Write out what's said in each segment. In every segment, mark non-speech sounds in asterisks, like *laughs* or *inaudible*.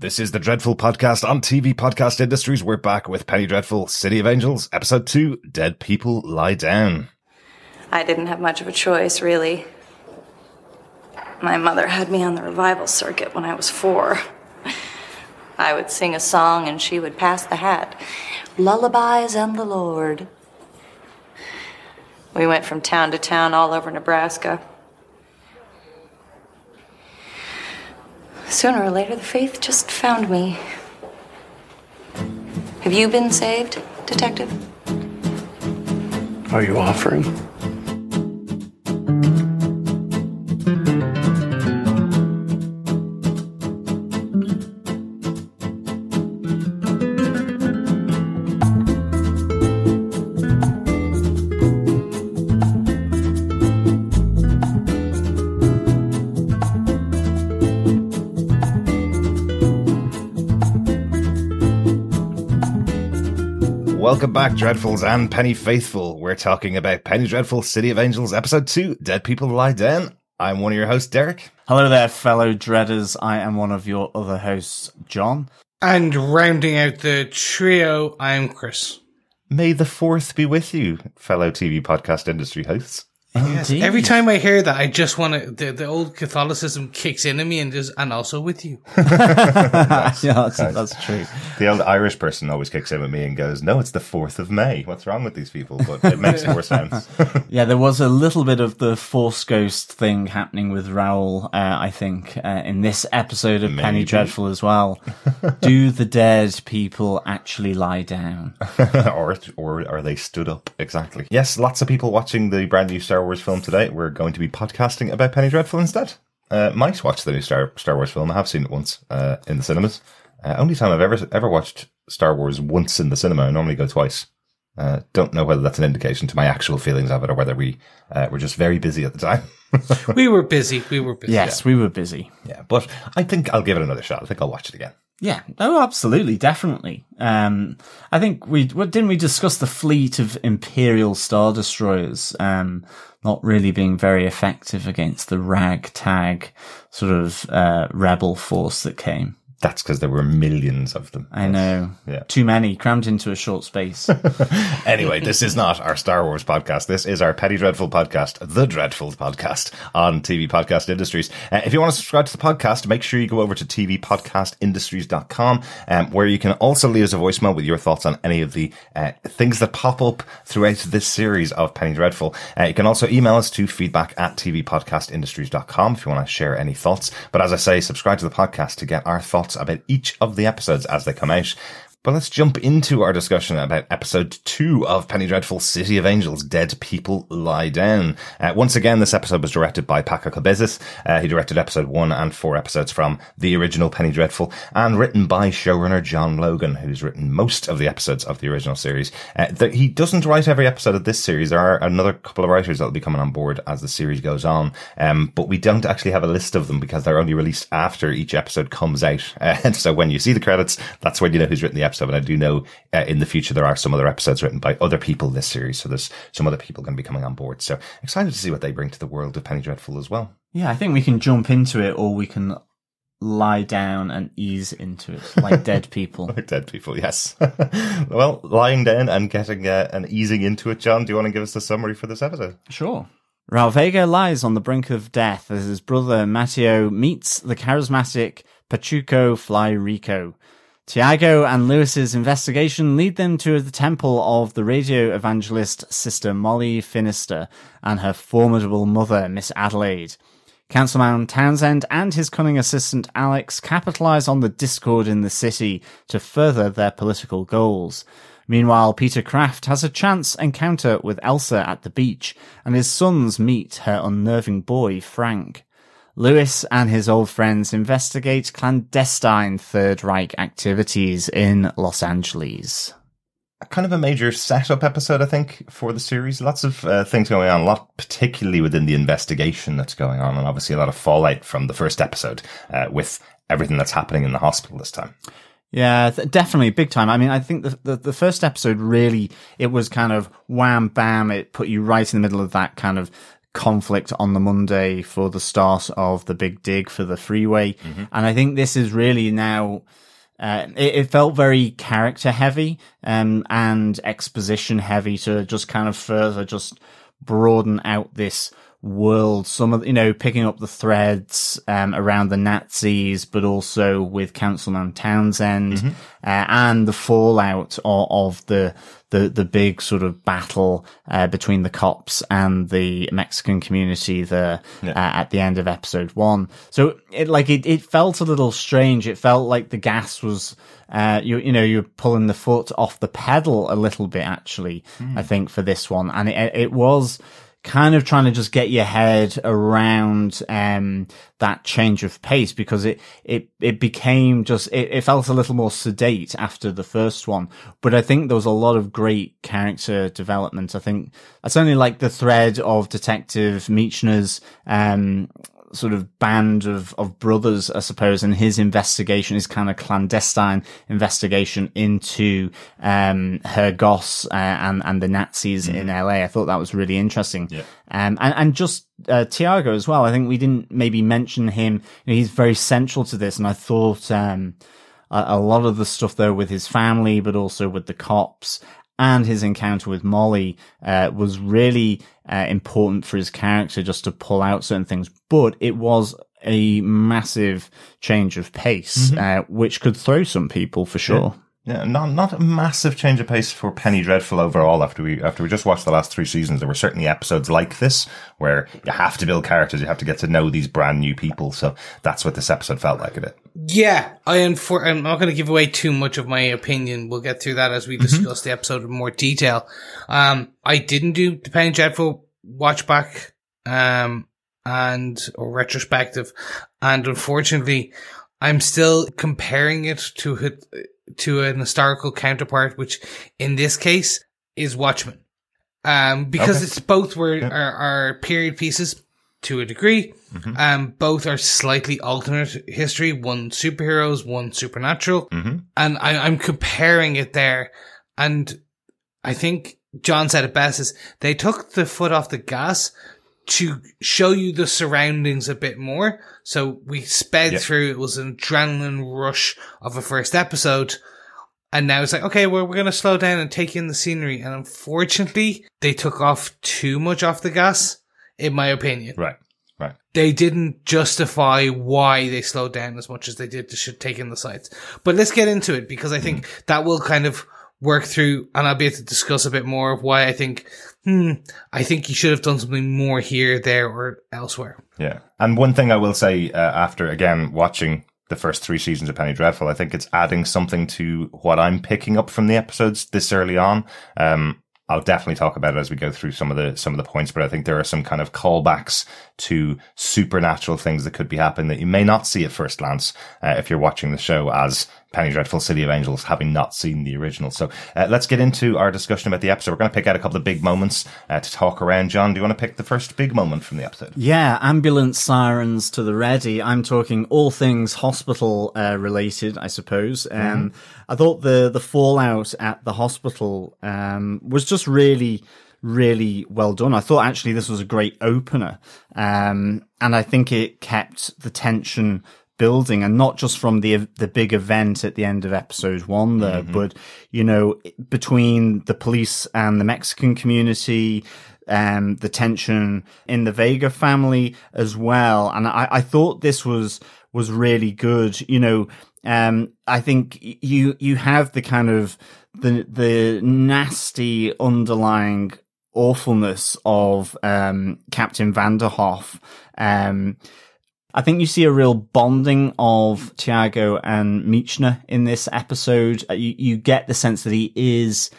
This is the Dreadful Podcast on TV Podcast Industries. We're back with Penny Dreadful, City of Angels, Episode 2, Dead People Lie Down. I didn't have much of a choice, really. My mother had me on the revival circuit when I was four. I would sing a song and she would pass the hat. Lullabies and the Lord. We went from town to town all over Nebraska. Sooner or later, the faith just found me. Have you been saved, Detective? Are you offering? Welcome back, Dreadfuls and Penny Faithful. We're talking about Penny Dreadful, City of Angels, Episode 2, Dead People Lie Down. I'm one of your hosts, Derek. Hello there, fellow dreaders. I am one of your other hosts, John. And rounding out the trio, I'm Chris. May the fourth be with you, fellow TV podcast industry hosts. Yes, Indeed. every time I hear that, I just want to. The, the old Catholicism kicks into me, and just and also with you. *laughs* yeah, that's, that's true. The old Irish person always kicks in with me and goes, No, it's the 4th of May. What's wrong with these people? But it makes more *laughs* sense. Yeah, there was a little bit of the Force Ghost thing happening with Raoul, uh, I think, uh, in this episode of Penny Dreadful as well. *laughs* Do the dead people actually lie down? or, or are they stood up? Exactly. Yes, lots of people watching the brand new Star Wars film today. We're going to be podcasting about Penny Dreadful instead. Uh, might watch the new Star Star Wars film. I have seen it once uh, in the cinemas. Uh, only time I've ever ever watched Star Wars once in the cinema. I normally go twice. Uh, don't know whether that's an indication to my actual feelings of it or whether we uh, were just very busy at the time. We were busy. We were busy. Yes, we were busy. yeah, but I think I'll give it another shot. I think I'll watch it again. Yeah, oh, absolutely, definitely. Um, I think we what, didn't we discuss the fleet of Imperial Star Destroyers um, not really being very effective against the ragtag sort of uh, rebel force that came. That's because there were millions of them. I know, Yeah. too many crammed into a short space. *laughs* Anyway, this is not our Star Wars podcast. This is our Penny Dreadful podcast, the Dreadful podcast on TV Podcast Industries. Uh, if you want to subscribe to the podcast, make sure you go over to tvpodcastindustries.com, um, where you can also leave us a voicemail with your thoughts on any of the uh, things that pop up throughout this series of Penny Dreadful. Uh, you can also email us to feedback at tvpodcastindustries.com if you want to share any thoughts. But as I say, subscribe to the podcast to get our thoughts about each of the episodes as they come out. But let's jump into our discussion about episode two of Penny Dreadful City of Angels Dead People Lie Down. Uh, once again, this episode was directed by Paco Cabezas. Uh, he directed episode one and four episodes from the original Penny Dreadful and written by showrunner John Logan, who's written most of the episodes of the original series. Uh, th- he doesn't write every episode of this series. There are another couple of writers that will be coming on board as the series goes on. Um, but we don't actually have a list of them because they're only released after each episode comes out. *laughs* And so when you see the credits, that's when you know who's written the episode. And I do know uh, in the future there are some other episodes written by other people in this series. So there's some other people going to be coming on board. So excited to see what they bring to the world of Penny Dreadful as well. yeah, I think we can jump into it, or we can lie down and ease into it like dead *laughs* people. Like dead people, yes. *laughs* well, lying down and getting uh, and easing into it, John. Do you want to give us a summary for this episode? Sure. Raul Vega lies on the brink of death as his brother Mateo meets the charismatic Pachuco Fly Rico. Tiago and Lewis's investigation lead them to the temple of the radio evangelist sister Molly Finnister and her formidable mother, Miss Adelaide. Councilman Townsend and his cunning assistant Alex capitalize on the discord in the city to further their political goals. Meanwhile, Peter Craft has a chance encounter with Elsa at the beach, and his sons meet her unnerving boy, Frank. Lewis and his old friends investigate clandestine Third Reich activities in Los Angeles. kind of a major setup episode, I think, for the series. Lots of uh, things going on, a lot particularly within the investigation that's going on, and obviously a lot of fallout from the first episode uh, with everything that's happening in the hospital this time. Yeah, th- definitely big time. I mean, I think the, the the first episode really it was kind of wham bam. It put you right in the middle of that kind of conflict on the Monday for the start of the big dig for the freeway. And I think this is really now, uh, it, it felt very character heavy, um, and exposition heavy to just kind of further just broaden out this world. Some of, you know, picking up the threads, um, around the Nazis, but also with Councilman Townsend, uh, and the fallout of, of the, the, the big sort of battle, uh, between the cops and the Mexican community there, uh, at the end of episode one. So it, like, it, it felt a little strange. It felt like the gas was, uh, you, you know, you're pulling the foot off the pedal a little bit, actually, I think, for this one. And it, it was, kind of trying to just get your head around um that change of pace because it it it became just it, it felt a little more sedate after the first one. But i think there was a lot of great character development. I think i certainly like the thread of detective Michener's um sort of band of, of brothers, I suppose, and his investigation, his kind of clandestine investigation into, um, Herr Goss, uh, and, and the Nazis in LA. I thought that was really interesting. Yeah. Um, and, and just, uh, Tiago as well. I think we didn't maybe mention him. You know, he's very central to this. And I thought, um, a, a lot of the stuff there with his family, but also with the cops and his encounter with Molly uh, was really uh, important for his character just to pull out certain things. But it was a massive change of pace, uh, which could throw some people for sure. Yeah, not not a massive change of pace for Penny Dreadful overall. After we after we just watched the last three seasons, there were certainly episodes like this where you have to build characters, you have to get to know these brand new people. So that's what this episode felt like. It. Yeah, I am. I'm not going to give away too much of my opinion. We'll get through that as we discuss the episode in more detail. Um, I didn't do the Penny Dreadful watch back, um, and or retrospective, and unfortunately, I'm still comparing it to it to an historical counterpart, which in this case is Watchmen. Um, because Okay. it's both were are, are period pieces to a degree. Um, both are slightly alternate history. One superheroes, one supernatural, and I, I'm comparing it there. And I think John said it best: is they took the foot off the gas to show you the surroundings a bit more. So we sped Yeah. through. It was an adrenaline rush of a first episode. And now it's like, okay, well, we're going to slow down and take in the scenery. And unfortunately, they took off too much off the gas, in my opinion. Right. Right. They didn't justify why they slowed down as much as they did to should take in the sights. But let's get into it because I think mm-hmm. that will kind of work through and I'll be able to discuss a bit more of why I think, hmm, I think you should have done something more here, there, or elsewhere. Yeah. And one thing I will say uh, after again watching the first three seasons of Penny Dreadful, I think it's adding something to what I'm picking up from the episodes this early on. Um, I'll definitely talk about it as we go through some of the some of the points, but I think there are some kind of callbacks to supernatural things that could be happening that you may not see at first glance uh, if you're watching the show as Penny Dreadful City of Angels, having not seen the original. So uh, let's get into our discussion about the episode. We're going to pick out a couple of big moments uh, to talk around. John, do you want to pick the first big moment from the episode? Yeah, ambulance sirens to the ready. I'm talking all things hospital uh, related, I suppose. Um, I thought the the fallout at the hospital um, was just really, really well done. I thought actually this was a great opener, um, and I think it kept the tension building and not just from the the big event at the end of episode one there but you know between the police and the mexican community um the tension in the vega family as well. And i i thought this was was really good. You know um i think you you have the kind of the the nasty underlying awfulness of um captain vanderhoff um I think you see a real bonding of Tiago and Michener in this episode. Uh, You, you get the sense that he is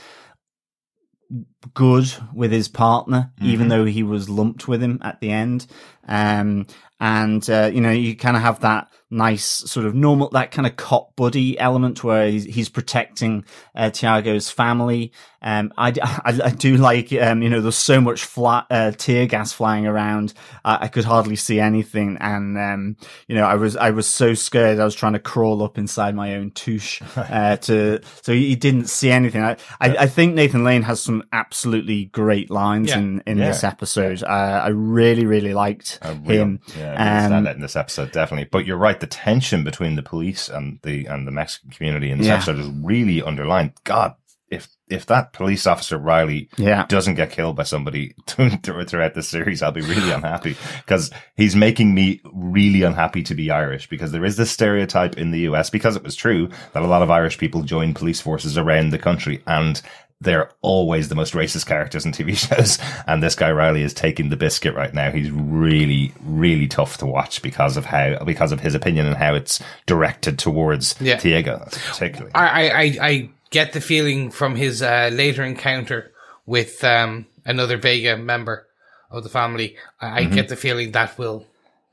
good with his partner, even though he was lumped with him at the end. Um, and, uh, you know, you kind of have that nice sort of normal, that kind of cop buddy element where he's, he's protecting, uh, Tiago's family. Um, I, *laughs* I, I do like, um, you know, there's so much flat, uh, tear gas flying around. Uh, I could hardly see anything. And, um, you know, I was, I was so scared. I was trying to crawl up inside my own *laughs* touche, uh, to, so he didn't see anything. I, I, I think Nathan Lane has some absolute absolutely great lines Yeah. in, in Yeah. this episode. Uh, I really, really liked A real- him. Yeah, Um, out in this episode, definitely. But you're right, the tension between the police and the and the Mexican community in this Yeah. episode is really underlined. God, if if that police officer Riley Yeah. doesn't get killed by somebody *laughs* throughout the series, I'll be really unhappy because he's making me really unhappy to be Irish because there is this stereotype in the US because it was true that a lot of Irish people join police forces around the country and they're always the most racist characters in TV *laughs* shows. And this guy Riley is taking the biscuit right now. He's really, really tough to watch because of how, because of his opinion and how it's directed towards Yeah. Diego, particularly. I, I, I, I get the feeling from his uh, later encounter with um, another Vega member of the family. I, I get the feeling that will.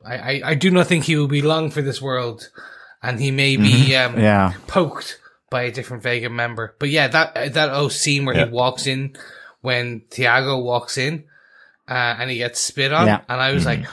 I, I, I do not think he will be long for this world, and he may be um, Yeah. poked by a different Vega member. But yeah, that that oh scene where Yeah. he walks in when Tiago walks in uh, and he gets spit on, Yeah. and I was like,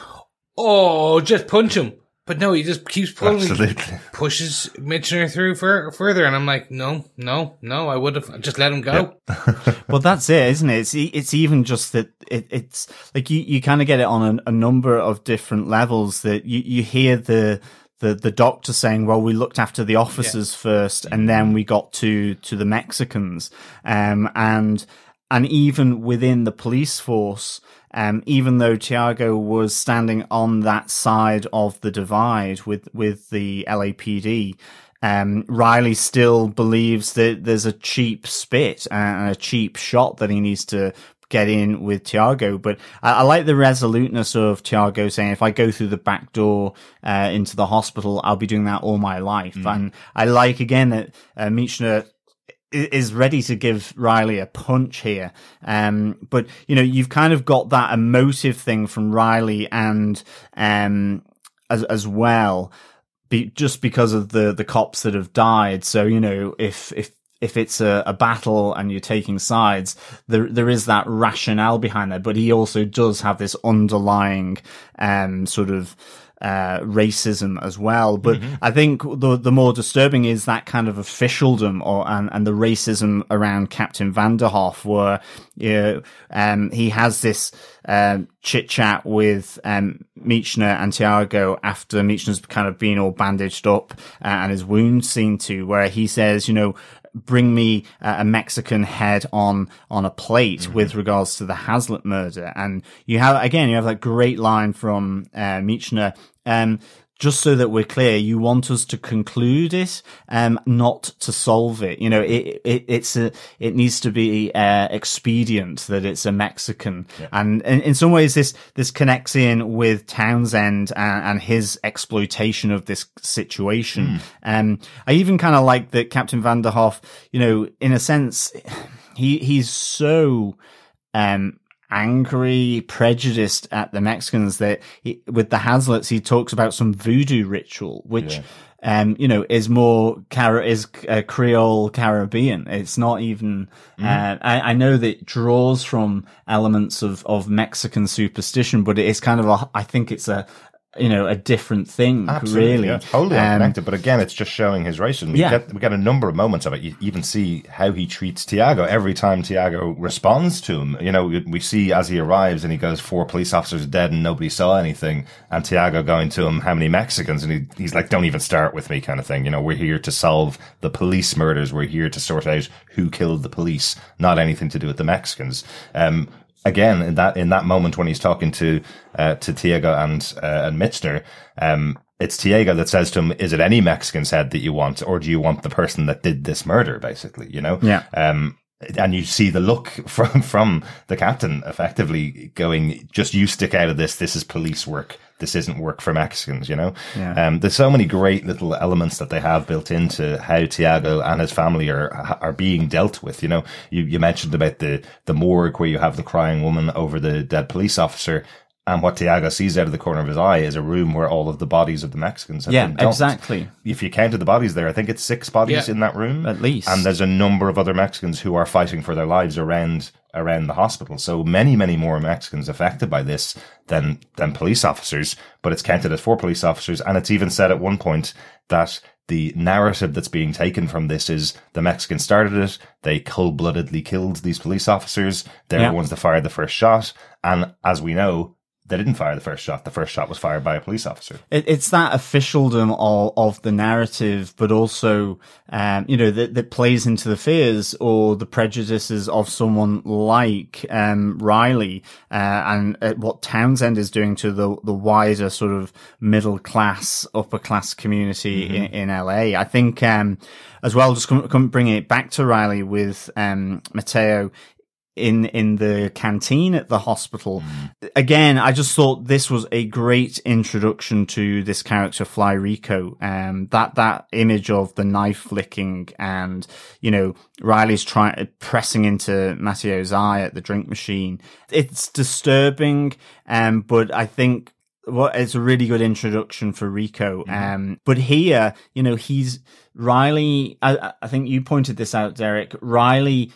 oh, just punch him. But no, he just keeps pulling, Absolutely. *laughs* pushes Michener through fur- further, and I'm like, no, no, no, I would have just let him go. *laughs* Well, that's it, isn't it? It's e- it's even just that it, it's like you, you kind of get it on a, a number of different levels. That you, you hear the the the doctor saying, "Well, we looked after the officers first, and then we got to to the Mexicans," um, and and even within the police force. Um, even though Tiago was standing on that side of the divide with, with the LAPD, um, Riley still believes that there's a cheap spit and a cheap shot that he needs to get in with Tiago. But I, I like the resoluteness of Tiago saying, if I go through the back door uh, into the hospital, I'll be doing that all my life. And I like again that uh, Michener is ready to give Riley a punch here. Um, but you know, you've kind of got that emotive thing from Riley and, um, as, as well, be, just because of the, the cops that have died. So, you know, if, if, if it's a, a battle and you're taking sides, there there is that rationale behind that. But he also does have this underlying um sort of uh racism as well. But I think the the more disturbing is that kind of officialdom or and, and the racism around Captain Vanderhoff where you know, um he has this um chit chat with um Michener and Tiago after Michener's kind of been all bandaged up uh, and his wounds seen to where he says, you know, bring me uh, a Mexican head on on a plate with regards to the Hazlitt murder. And you have again, you have that great line from uh, Michener. Um, just so that we're clear, you want us to conclude it, um, not to solve it. You know, it, it it's a, it needs to be, uh, expedient that it's a Mexican. And in, in some ways, this, this connects in with Townsend and, and his exploitation of this situation. Um, I even kind of like that Captain Vanderhoff, you know, in a sense, he, he's so, um, angry, prejudiced at the Mexicans that he, with the Haslets, he talks about some voodoo ritual, which, um, you know, is more Car- is uh, Creole Caribbean. It's not even, uh, I, I know that it draws from elements of, of Mexican superstition, but it's kind of a, I think it's a, you know, a different thing, Absolutely, really. yeah, totally Um, unconnected. But again, it's just showing his racism. We Yeah. get we get a number of moments of it. You even see how he treats Tiago every time Tiago responds to him. You know, we, we see as he arrives and he goes, four police officers dead and nobody saw anything. And Tiago going to him, how many Mexicans? And he, he's like, don't even start with me, kind of thing. You know, we're here to solve the police murders. We're here to sort out who killed the police, not anything to do with the Mexicans. Um, again in that in that moment when he's talking to uh, to Tiago and uh, and Michener, um, it's Tiago that says to him, "Is it any Mexican's head that you want, or do you want the person that did this murder?" Basically, you know. Yeah. Um, and you see the look *laughs* from from the captain, effectively going, "Just you stick out of this. This is police work. This isn't work for Mexicans." You know. Yeah. Um, there's so many great little elements that they have built into how Tiago and his family are are being dealt with. You know, you you mentioned about the the morgue where you have the crying woman over the dead police officer. And what Tiago sees out of the corner of his eye is a room where all of the bodies of the Mexicans have Yeah, been dumped. exactly. If you counted the bodies there, I think it's six bodies Yeah. in that room At least. And there's a number of other Mexicans who are fighting for their lives around around the hospital. So many, many more Mexicans affected by this than than police officers. But it's counted as four police officers, and it's even said at one point that the narrative that's being taken from this is the Mexicans started it. They cold bloodedly killed these police officers. They're Yeah. the ones that fired the first shot. And as we know, they didn't fire the first shot. The first shot was fired by a police officer. It, it's that officialdom of, of the narrative, but also, um, you know, that, that plays into the fears or the prejudices of someone like, um, Riley, uh, and uh, what Townsend is doing to the, the wider sort of middle class, upper class community in, in LA. I think, um, as well, just come, come bringing it back to Riley with, um, Mateo, in in the canteen at the hospital. Again, I just thought this was a great introduction to this character Fly Rico. Um that that image of the knife flicking and you know Riley's trying pressing into Mateo's eye at the drink machine. It's disturbing um but I think what it's a really good introduction for Rico. Um, but here, you know, he's Riley. I, I think you pointed this out, Derek. Riley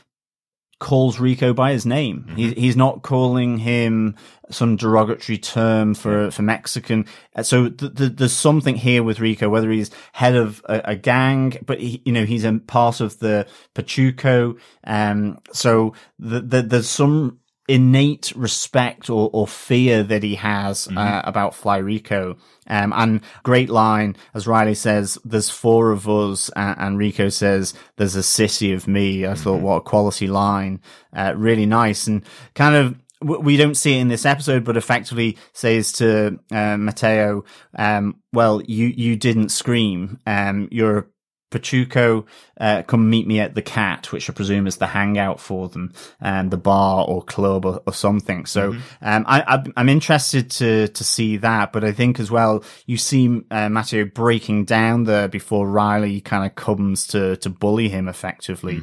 calls Rico by his name. He, he's not calling him some derogatory term for, for Mexican. Uh, So th- th- there's something here with Rico, whether he's head of a, a gang, but he, you know, he's a part of the Pachuco. Um, so the, the, there's some innate respect or, or fear that he has uh, about Fly Rico. Um, and great line, as Riley says, there's four of us, uh, and Rico says, there's a city of me. I thought, what a quality line. Uh, really nice and kind of, w- we don't see it in this episode, but effectively says to uh, Mateo, um, "Well, you you didn't scream. Um, you're a Pachuco. Uh, come meet me at the Cat, which I presume is the hangout for them, um, the bar or club or, or something. So, um, I, I'm interested to to see that. But I think as well, you see uh, Mateo breaking down there before Riley kind of comes to to bully him effectively.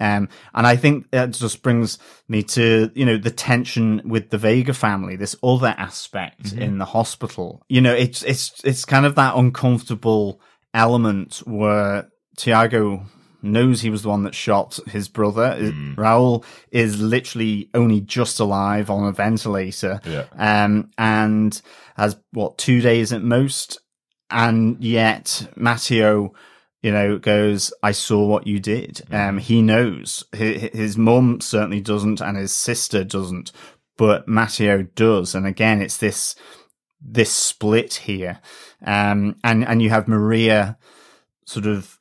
Um, and I think that just brings me to, you know, the tension with the Vega family, this other aspect in the hospital. You know, it's, it's, it's kind of that uncomfortable element where Tiago knows he was the one that shot his brother. Raul is literally only just alive on a ventilator. Yeah. Um, and has what, two days at most. And yet Mateo, you know, goes, I saw what you did. Um, he knows his, his mum certainly doesn't and his sister doesn't, but Mateo does. And again, it's this, this split here. Um, and, and you have Maria sort of,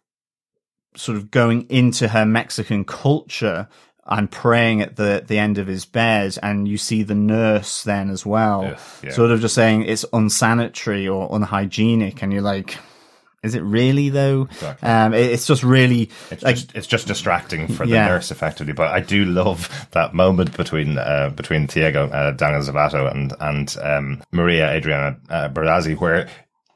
sort of going into her Mexican culture and praying at the, the end of his bed. And you see the nurse then as well, Yes, yeah. sort of just saying it's unsanitary or unhygienic. And you're like, is it really though? Exactly. Um, it- it's just really It's like, just it's just distracting for the Yeah. nurse effectively. But I do love that moment between uh, between Diego uh, Daniel Zovatto and and um, Maria Adriana uh, where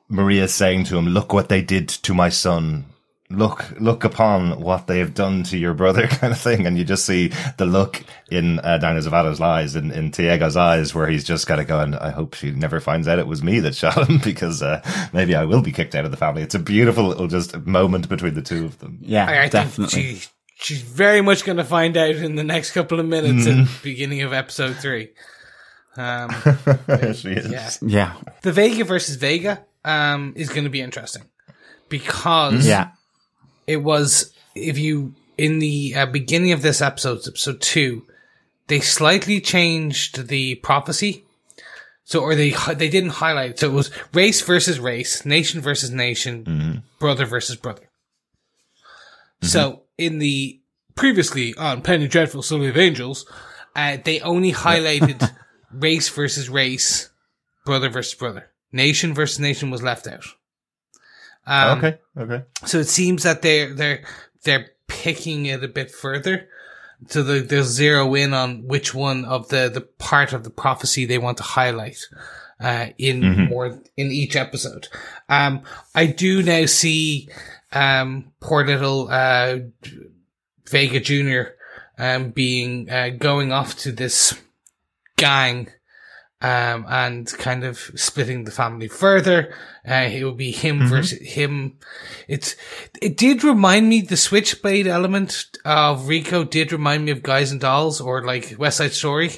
Maria's saying to him, "Look what they did to my son." Look, look upon what they have done to your brother, *laughs* kind of thing, and you just see the look in uh, Daniel Zovatto's eyes, in, in Diego's eyes, where he's just kind of going, "I hope she never finds out it was me that shot him, *laughs* because uh, maybe I will be kicked out of the family." It's a beautiful little just moment between the two of them. yeah, I, I definitely. think she, she's very much going to find out in the next couple of minutes at the beginning of episode three. Um, *laughs* she is. yeah. yeah. The Vega versus Vega um, is going to be interesting because Yeah. it was if you in the uh, beginning of this episode, episode two, they slightly changed the prophecy. So, or they they didn't highlight it. So it was race versus race, nation versus nation, brother versus brother. So in the previously on Penny Dreadful City of Angels, uh, they only highlighted *laughs* race versus race, brother versus brother, nation versus nation was left out. Um, okay. Okay. so it seems that they're they're they're picking it a bit further. So they, they'll zero in on which one of the, the part of the prophecy they want to highlight, uh, in more, in each episode. Um, I do now see, um, poor little, uh, Vega Jr., um, being, uh, going off to this gang, um, and kind of splitting the family further. Uh, it would be him versus him. It's, it did remind me, the switchblade element of Rico did remind me of Guys and Dolls or like West Side Story.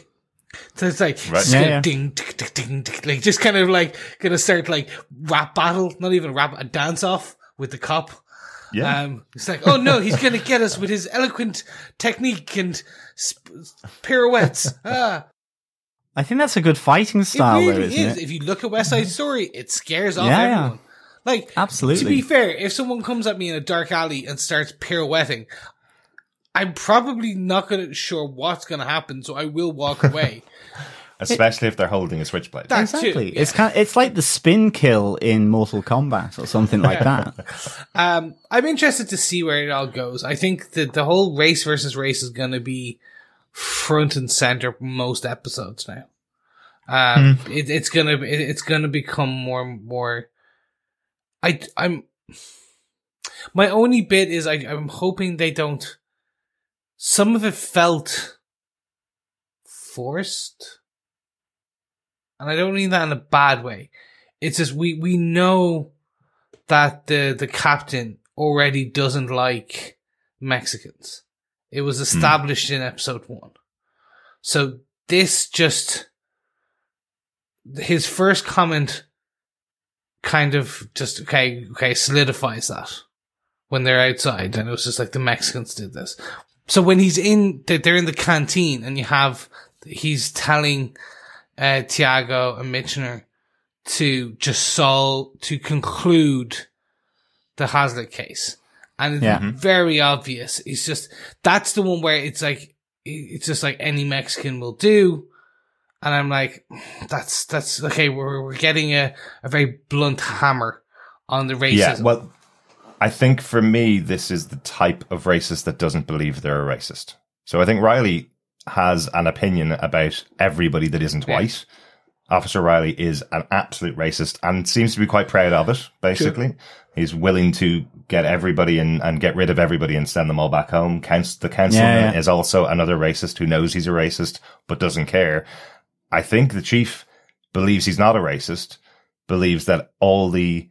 So it's like, Right. just Yeah, yeah. ding, tick, tick, ding, tick, like just kind of like gonna start like rap battle, not even rap, a dance off with the cop. Yeah. Um, it's like, oh no, he's going to get us with his eloquent technique and sp- pirouettes. *laughs* Ah, I think that's a good fighting it style, though, really isn't is. it? If you look at West Side Story, it scares off Yeah, yeah. everyone. Like, Absolutely. to be fair, if someone comes at me in a dark alley and starts pirouetting, I'm probably not going to sure what's going to happen, so I will walk *laughs* away. Especially if they're holding a switchblade. That too, Exactly. yeah. It's kind. it's like the spin kill in Mortal Kombat or something like that. *laughs* Um, I'm interested to see where it all goes. I think that the whole race versus race is going to be front and center most episodes now. Um, it, it's gonna it, it's gonna become more and more. I I'm my only bit is I I'm hoping they don't. Some of it felt forced, and I don't mean that in a bad way. It's just we we know that the the captain already doesn't like Mexicans. It was established in episode one. So this just his first comment kind of just okay okay solidifies that when they're outside and it was just like the Mexicans did this. So when he's in they're in the canteen and you have he's telling uh Tiago and Michener to just solve to conclude the Hazlitt case. And it's Yeah. very obvious. It's just that's the one where it's like it's just like any Mexican will do. And I'm like, that's that's okay, we're we're getting a, a very blunt hammer on the racism. Yeah, well, I think for me, this is the type of racist that doesn't believe they're a racist. So I think Riley has an opinion about everybody that isn't Yeah. white. Officer Riley is an absolute racist and seems to be quite proud of it, basically. He's willing to get everybody in and get rid of everybody and send them all back home. The councilman Yeah, yeah. is also another racist who knows he's a racist but doesn't care. I think the chief believes he's not a racist, believes that all the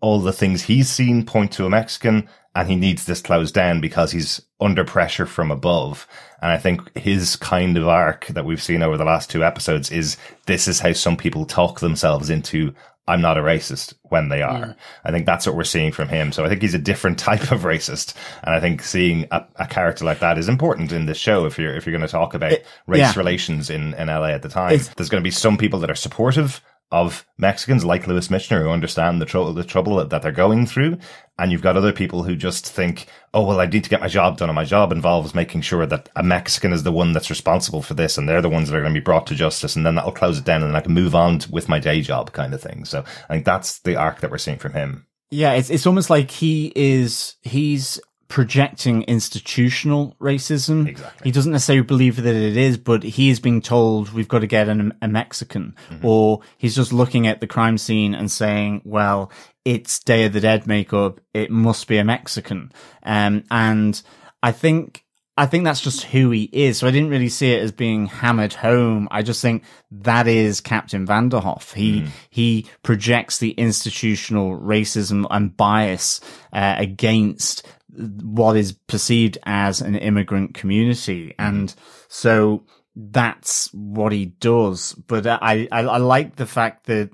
all the things he's seen point to a Mexican and he needs this closed down because he's under pressure from above. And I think his kind of arc that we've seen over the last two episodes is this is how some people talk themselves into I'm not a racist when they are. I think that's what we're seeing from him. So I think he's a different *laughs* type of racist. And I think seeing a, a character like that is important in this show if you're if you're going to talk about race yeah. relations in, in LA at the time. It's- There's going to be some people that are supportive of Mexicans like Lewis Michener who understand the trouble the trouble that, they're going through, and you've got other people who just think, "Oh well, I need to get my job done, and my job involves making sure that a Mexican is the one that's responsible for this, and they're the ones that are going to be brought to justice, and then that'll close it down, and then I can move on with my day job, kind of thing." So I think that's the arc that we're seeing from him. Yeah, it's it's almost like he is he's projecting institutional racism. Exactly. He doesn't necessarily believe that it is, but he is being told we've got to get an, a Mexican, or he's just looking at the crime scene and saying, "Well, it's Day of the Dead makeup. It must be a Mexican." Um, and I think. I think that's just who he is. So I didn't really see it as being hammered home. I just think that is Captain Vanderhoff. He he projects the institutional racism and bias uh, against what is perceived as an immigrant community, and so that's what he does. But I I, I like the fact that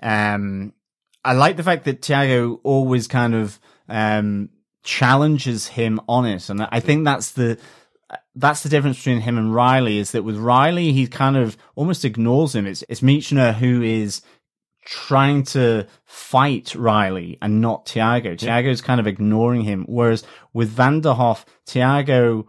um I like the fact that Tiago always kind of um challenges him on it, and I think that's the that's the difference between him and Riley is that with Riley he kind of almost ignores him. It's it's Michener who is trying to fight Riley and not Tiago. Tiago's kind of ignoring him, whereas with Vanderhoff, Tiago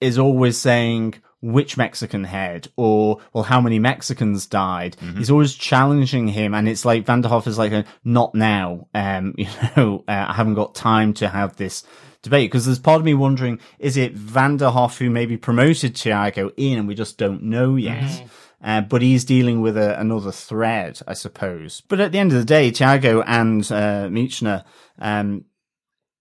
is always saying which Mexican head or well how many Mexicans died. He's always challenging him and it's like Vanderhoff is like not now. Um *laughs* you know, uh, I haven't got time to have this debate because there's part of me wondering is it Vanderhoff who maybe promoted Tiago in and we just don't know yet. Uh, but he's dealing with a, another thread, I suppose. But at the end of the day, Tiago and uh, Michener um,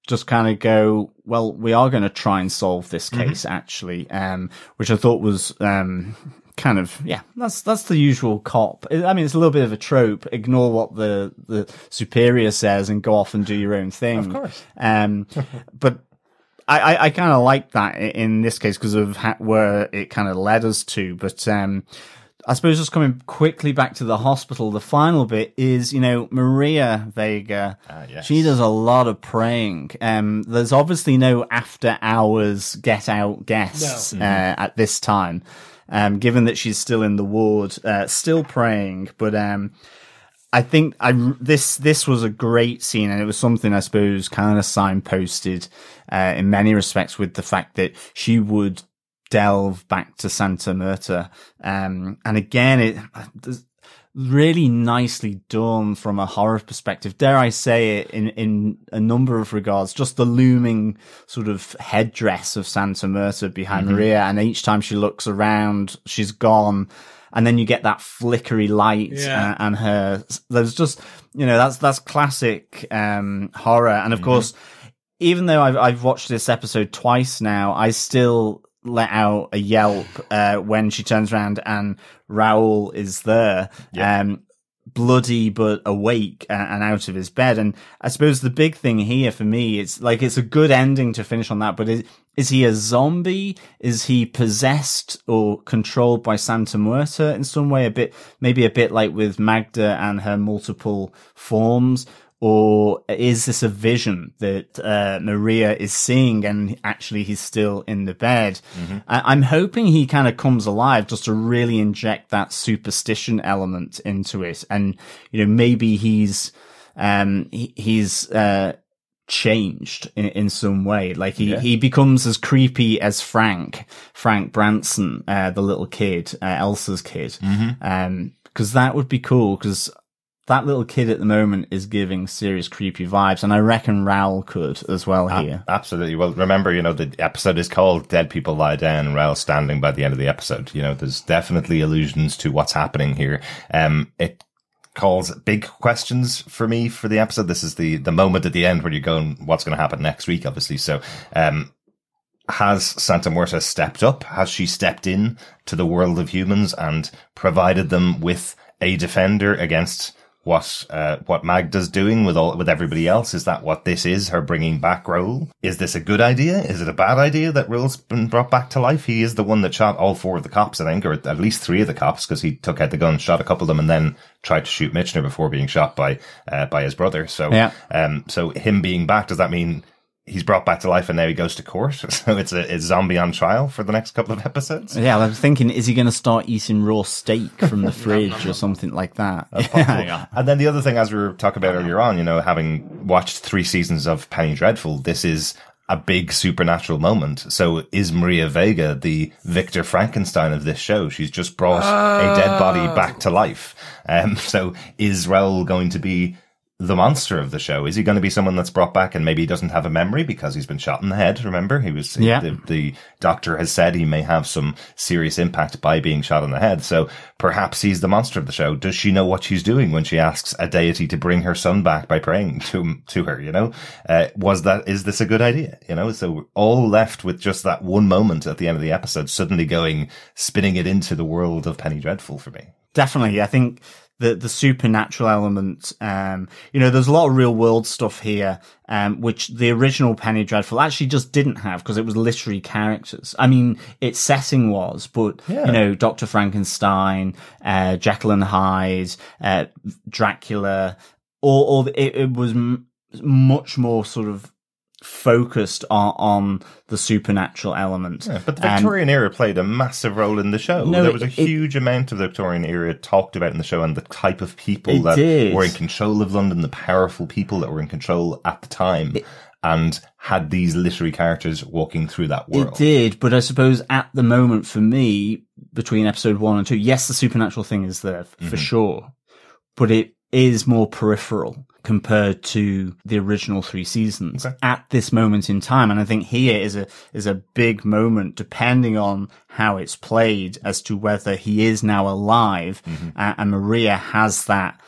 just kind of go, well, we are going to try and solve this case actually, um, which I thought was, um, kind of, yeah, that's, that's the usual cop. I mean, it's a little bit of a trope. Ignore what the, the superior says and go off and do your own thing. Of course. Um, *laughs* but I, I, I kind of like that in this case because of ha- where it kind of led us to. But, um, I suppose just coming quickly back to the hospital, the final bit is, you know, Maria Vega. Ah, yes. She does a lot of praying. Um, there's obviously no after hours get out guests No. uh, at this time. Um, given that she's still in the ward, uh, still praying, but, um, I think I this this was a great scene, and it was something I suppose kind of signposted uh, in many respects with the fact that she would delve back to Santa Muerta, um, and again it really nicely done from a horror perspective. Dare I say it in in a number of regards, just the looming sort of headdress of Santa Muerta behind Maria, and each time she looks around, she's gone. And then you get that flickery light Yeah. uh, and her there's just you know that's that's classic um horror. And of course even though I've, I've watched this episode twice now i still let out a yelp uh when she turns around and raoul is there Yeah. um bloody but awake and out of his bed. And i suppose the big thing here for me it's like it's a good ending to finish on that but is, is he a zombie? Is he possessed or controlled by santa muerta in some way? A bit maybe a bit like with magda and her multiple forms or is this a vision that uh, Maria is seeing and actually he's still in the bed? I- I'm hoping he kind of comes alive just to really inject that superstition element into it. And, you know, maybe he's, um, he, he's, uh, changed in, in some way. Like he, Yeah. he becomes as creepy as Frank, Frank Branson, uh, the little kid, uh, Elsa's kid. Um, cause that would be cool because that little kid at the moment is giving serious creepy vibes, and I reckon Raoul could as well here. Absolutely. Well, remember, you know, the episode is called Dead People Lie Down, and Raoul standing by the end of the episode. You know, there's definitely allusions to what's happening here. Um, it calls big questions for me for the episode. This is the, the moment at the end where you're going, what's going to happen next week, obviously. So, um, has Santa Muerta stepped up? Has she stepped in to the world of humans and provided them with a defender against what uh, what Magda's doing with all with everybody else? Is that what this is? Her bringing back Raoul? Is this a good idea? Is it a bad idea that Raoul's been brought back to life? He is the one that shot all four of the cops, I think, or at least three of the cops, because he took out the gun, shot a couple of them, and then tried to shoot Michener before being shot by uh, by his brother. So, Yeah. um, so him being back does that mean? He's brought back to life and now he goes to court. *laughs* So it's a, it's zombie on trial for the next couple of episodes. Yeah, I was thinking, is he going to start eating raw steak from the *laughs* fridge or something like that? *laughs* Yeah. And then the other thing, as we were talking about earlier on, you know, having watched three seasons of Penny Dreadful, this is a big supernatural moment. So is Maria Vega the Victor Frankenstein of this show? She's just brought a dead body back to life. Um, so is Raoul going to be the monster of the show? Is he going to be someone that's brought back and maybe he doesn't have a memory because he's been shot in the head? Remember, he was, Yeah. the, the doctor has said he may have some serious impact by being shot in the head. So perhaps he's the monster of the show. Does she know what she's doing when she asks a deity to bring her son back by praying *laughs* to, to her? You know, uh, was that, is this a good idea? You know, so we're all left with just that one moment at the end of the episode, suddenly going, spinning it into the world of Penny Dreadful for me. Definitely. I think the, the supernatural element, um, you know, there's a lot of real world stuff here, um, which the original Penny Dreadful actually just didn't have because it was literary characters. I mean, its setting was, but, Yeah. you know, Dr. Frankenstein, uh, Jekyll and Hyde, uh, Dracula, all, all the- it, it was m- much more sort of focused on, on the supernatural element. Yeah, but the Victorian era played a massive role in the show. No, there was a it- huge amount of the Victorian era talked about in the show and the type of people that did. were in control of London, the powerful people that were in control at the time, and had these literary characters walking through that world. It did, but I suppose at the moment for me, between episode one and two, yes, the supernatural thing is there f- Mm-hmm. for sure, but it is more peripheral compared to the original three seasons Okay. at this moment in time. And I think here is a, is a big moment depending on how it's played as to whether he is now alive Mm-hmm. a- and Maria has that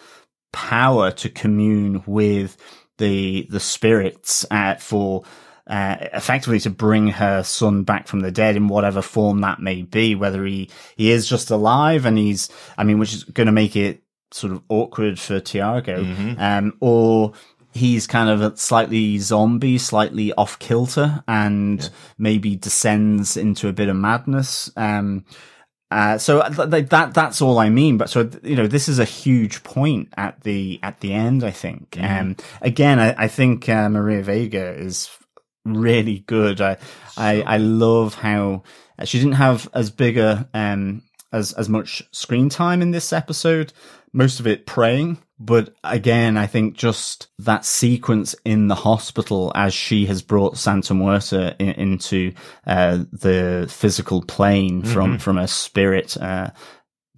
power to commune with the the spirits uh, for uh, effectively to bring her son back from the dead in whatever form that may be. Whether he he is just alive and he's, I mean, which is going to make it sort of awkward for Tiago, um, or he's kind of a slightly zombie, slightly off kilter, and maybe descends into a bit of madness. Um, Uh, so th- th- that that's all I mean. But so you know, this is a huge point at the at the end. I think. Mm-hmm. Um, again, I, I think uh, Maria Vega is really good. I I, I love how uh, she didn't have as big a um as as much screen time in this episode. Most of it praying, but again, I think just that sequence in the hospital as she has brought Santa Muerta in, into uh, the physical plane from from a spirit uh,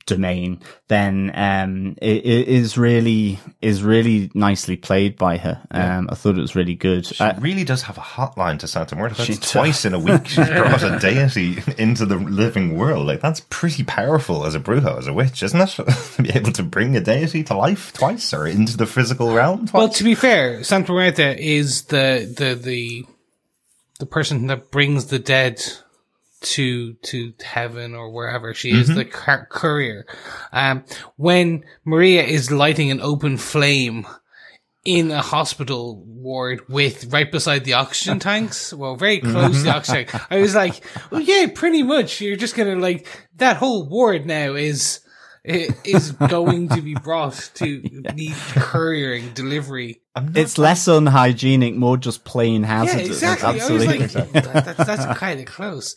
domain, then um, it, it is really is really nicely played by her. Um, I thought it was really good. She Uh, really does have a hotline to Santa Muerta. She That's twice in a week. *laughs* She's brought a deity into the living world. Like that's pretty powerful as a brujo, as a witch, isn't it? *laughs* to be able to bring a deity to life twice or into the physical realm twice. Well, to be fair, Santa Muerta is the the the the person that brings the dead to to heaven or wherever. She is the car- courier. Um, when Maria is lighting an open flame in a hospital ward with right beside the oxygen *laughs* tanks, well, very close to the oxygen tank, I was like, well, yeah, pretty much. You're just gonna like that whole ward now is is going to be brought to *laughs* need couriering delivery. It's less unhygienic, more just plain Yeah, hazardous. exactly. Absolutely. I was like, that, that's, that's kind of close.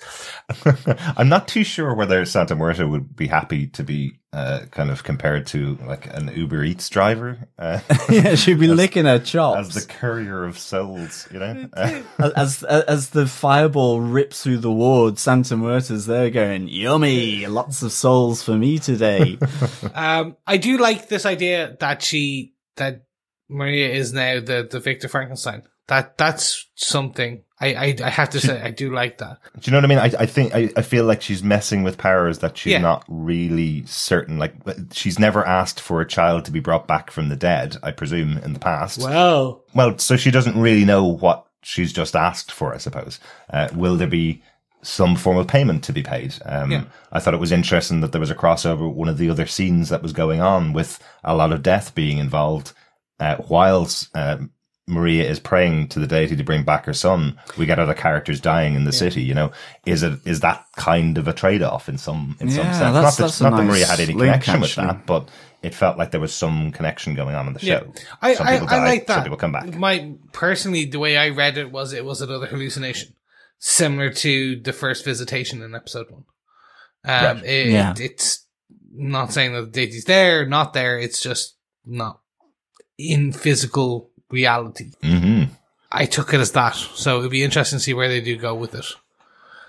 *laughs* I'm not too sure whether Santa Muerta would be happy to be uh, kind of compared to like an Uber Eats driver uh, *laughs* yeah, she'd be licking her chops as the courier of souls. You know, Uh, as as the fireball rips through the ward. Santa Muerta's there going, "Yummy, lots of souls for me today." *laughs* Um, I do like this idea that she that Maria is now the the Victor Frankenstein. That that's something I I, I have to say I do like that. Do you know what I mean? I, I think I, I feel like she's messing with powers that she's Yeah. not really certain. Like she's never asked for a child to be brought back from the dead. I presume in the past. Well, Well, so she doesn't really know what she's just asked for. I suppose. Uh, will there be some form of payment to be paid? Um, Yeah. I thought it was interesting that there was a crossover. One of the other scenes that was going on with a lot of death being involved, uh, whilst. Um, Maria is praying to the deity to bring back her son. We get other characters dying in the city. You know, is it is that kind of a trade off in some in some sense? that's- not that, that's a not that Maria had any link, connection with that, but it felt like there was some connection going on in the yeah, show. I some I, people I die, like that. some people come back. My personally, the way I read it was it was another hallucination, similar to the first visitation in episode one. Um, Right. it, Yeah. it's not saying that the deity's there, not there. It's just not in physical reality. hmm I took it as that. So it'd be interesting to see where they do go with it.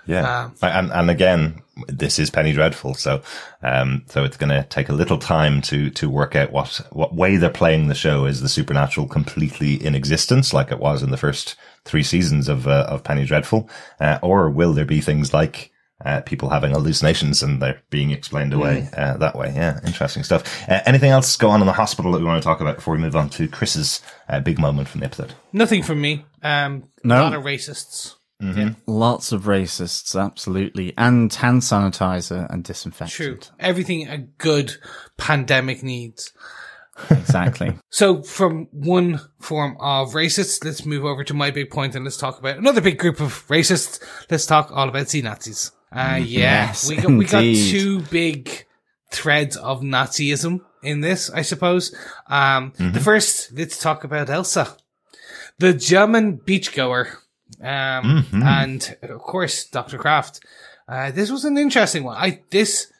Yeah, Um, and and again, this is Penny Dreadful, so um, so it's going to take a little time to to work out what what way they're playing the show. Is the supernatural completely in existence, like it was in the first three seasons of uh, of Penny Dreadful, uh, or will there be things like uh, people having hallucinations and they're being explained away uh, that way? Yeah, interesting stuff. Uh, anything else go on in the hospital that we want to talk about before we move on to Chris's uh, big moment from the episode? Nothing from me. Um, No. A lot of racists. Lots of racists, absolutely, and hand sanitizer and disinfectant. True. Everything a good pandemic needs. exactly. *laughs* So from one form of racists, let's move over to my big point and let's talk about another big group of racists. Let's talk all about Z Nazis. Uh, yeah, Yes, we got, we got two big threads of Nazism in this, I suppose. Um, the first, let's talk about Elsa, the German beachgoer. Um, and of course, Dr. Craft. Uh, this was an interesting one. I, this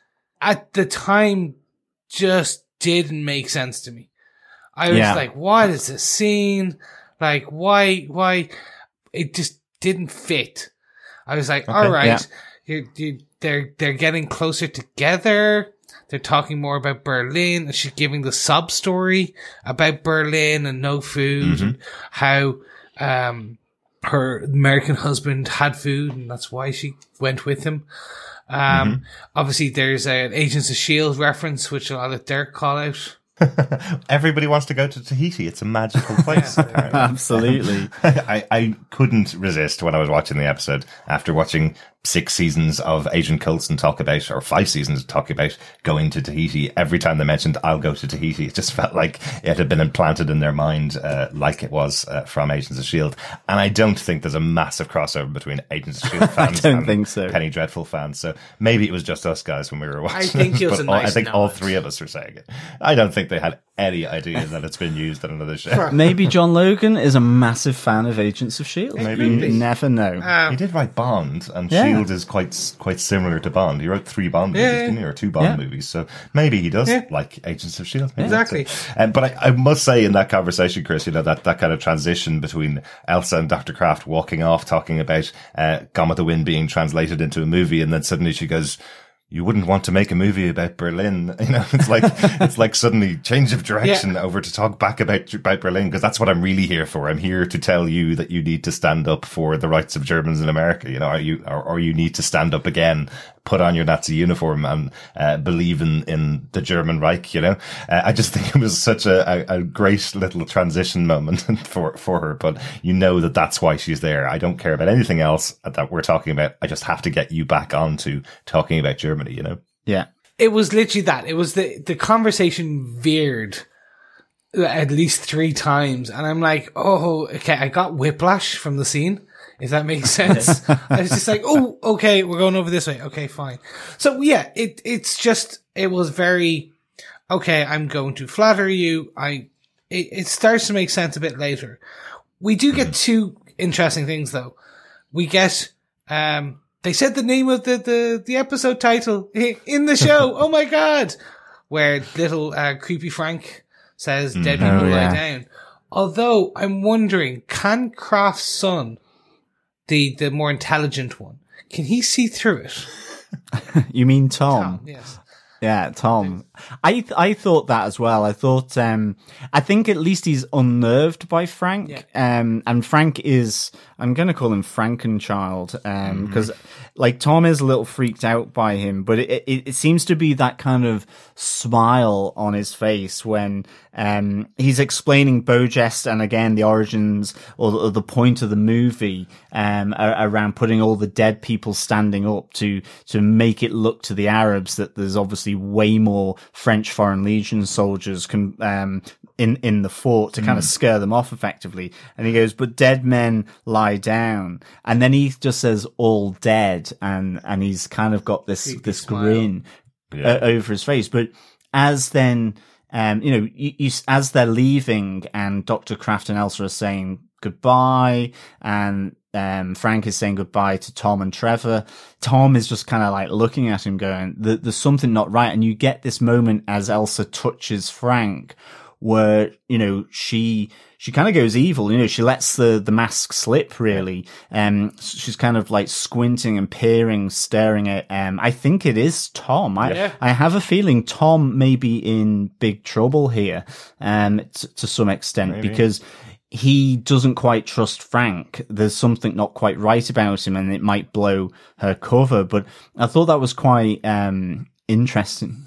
at the time just didn't make sense to me. I was Yeah. like, what is this scene? Like, why, why? It just didn't fit. I was like, all right, yeah. You, you, they're, they're getting closer together. They're talking more about Berlin. and She's giving the sub story about Berlin and no food and how, um, her American husband had food and that's why she went with him. Um, obviously there's an Agents of S.H.I.E.L.D. Reference, which I'll let Derek call out. *laughs* Everybody wants to go to Tahiti. It's a magical *laughs* place. Absolutely. *laughs* I, I couldn't resist when I was watching the episode after watching six seasons of Agent Coulson talk about, or five seasons talk about going to Tahiti. Every time they mentioned, I'll go to Tahiti, it just *laughs* felt like it had been implanted in their mind, uh, like it was uh, from Agents of S.H.I.E.L.D. And I don't think there's a massive crossover between Agents of S.H.I.E.L.D. *laughs* fans I don't and think so. Penny Dreadful fans. So maybe it was just us guys when we were watching. I think it was but a all- nice I think all three of us were saying it. I don't think they had any idea that it's been used in another show. *laughs* Maybe John Logan is a massive fan of Agents of Shield. Maybe. you never know. Um, He did write Bond, and Yeah. Shield is quite quite similar to Bond. He wrote three Bond movies, Yeah, yeah. didn't he, or two Bond Yeah. movies? So maybe he does Yeah. like Agents of Shield. Maybe Exactly. Um, but I, I must say, in that conversation, Chris, you know that that kind of transition between Elsa and Doctor Craft walking off, talking about uh, Gone with the Wind being translated into a movie, and then suddenly she goes. You wouldn't want to make a movie about Berlin, *laughs* you know. It's like *laughs* it's like suddenly change of direction over to talk back about about Berlin because that's what I'm really here for. I'm here to tell you that you need to stand up for the rights of Germans in America. You know, or you or, or you need to stand up again, put on your Nazi uniform, and uh, believe in in the German Reich. You know, uh, I just *laughs* think it was such a, a, a great little transition moment *laughs* for for her. But you know that that's why she's there. I don't care about anything else that we're talking about. I just have to get you back onto talking about Germany. You know. Yeah. it was literally that. It was the the conversation veered at least three times, and I'm like, oh, okay, I got whiplash from the scene. If that makes sense, *laughs* I was just like, oh, okay, we're going over this way. Okay, fine. So yeah, it it's just it was very okay. I'm going to flatter you. I it, it starts to make sense a bit later. We do get two interesting things though. We get um they said the name of the the, the episode title *laughs* in the show. *laughs* oh my god. Where little uh, creepy Frank says dead people Oh, lie down. Although I'm wondering, can Craft's son, the the more intelligent one, can he see through it? *laughs* You mean Tom? Yes. Yeah, Tom. I th- I thought that as well. I thought um I think at least he's unnerved by Frank. Um and Frank is I'm going to call him Frankenchild um because like Tom is a little freaked out by him, but it, it it seems to be that kind of smile on his face when um he's explaining Beau Geste and again the origins or the, or the point of the movie um around putting all the dead people standing up to to make it look to the Arabs that there's obviously way more French Foreign Legion soldiers can um in in the fort to kind of scare them off effectively. And he goes but dead men lie down. And then he just says all dead and and he's kind of got this this smile. grin uh, over his face. But as then, um, you know, you, you, as they're leaving and Dr. Craft and Elsa are saying goodbye and, um, Frank is saying goodbye to Tom and Trevor. Tom is just kind of like looking at him going, there's something not right. And you get this moment as Elsa touches Frank where, you know, she, she kind of goes evil, you know, she lets the, the mask slip really. Um, she's kind of like squinting and peering, staring at, um, I think it is Tom. I, Yeah. I have a feeling Tom may be in big trouble here, um, t- to some extent because he doesn't quite trust Frank. There's something not quite right about him and it might blow her cover, but I thought that was quite, um, interesting.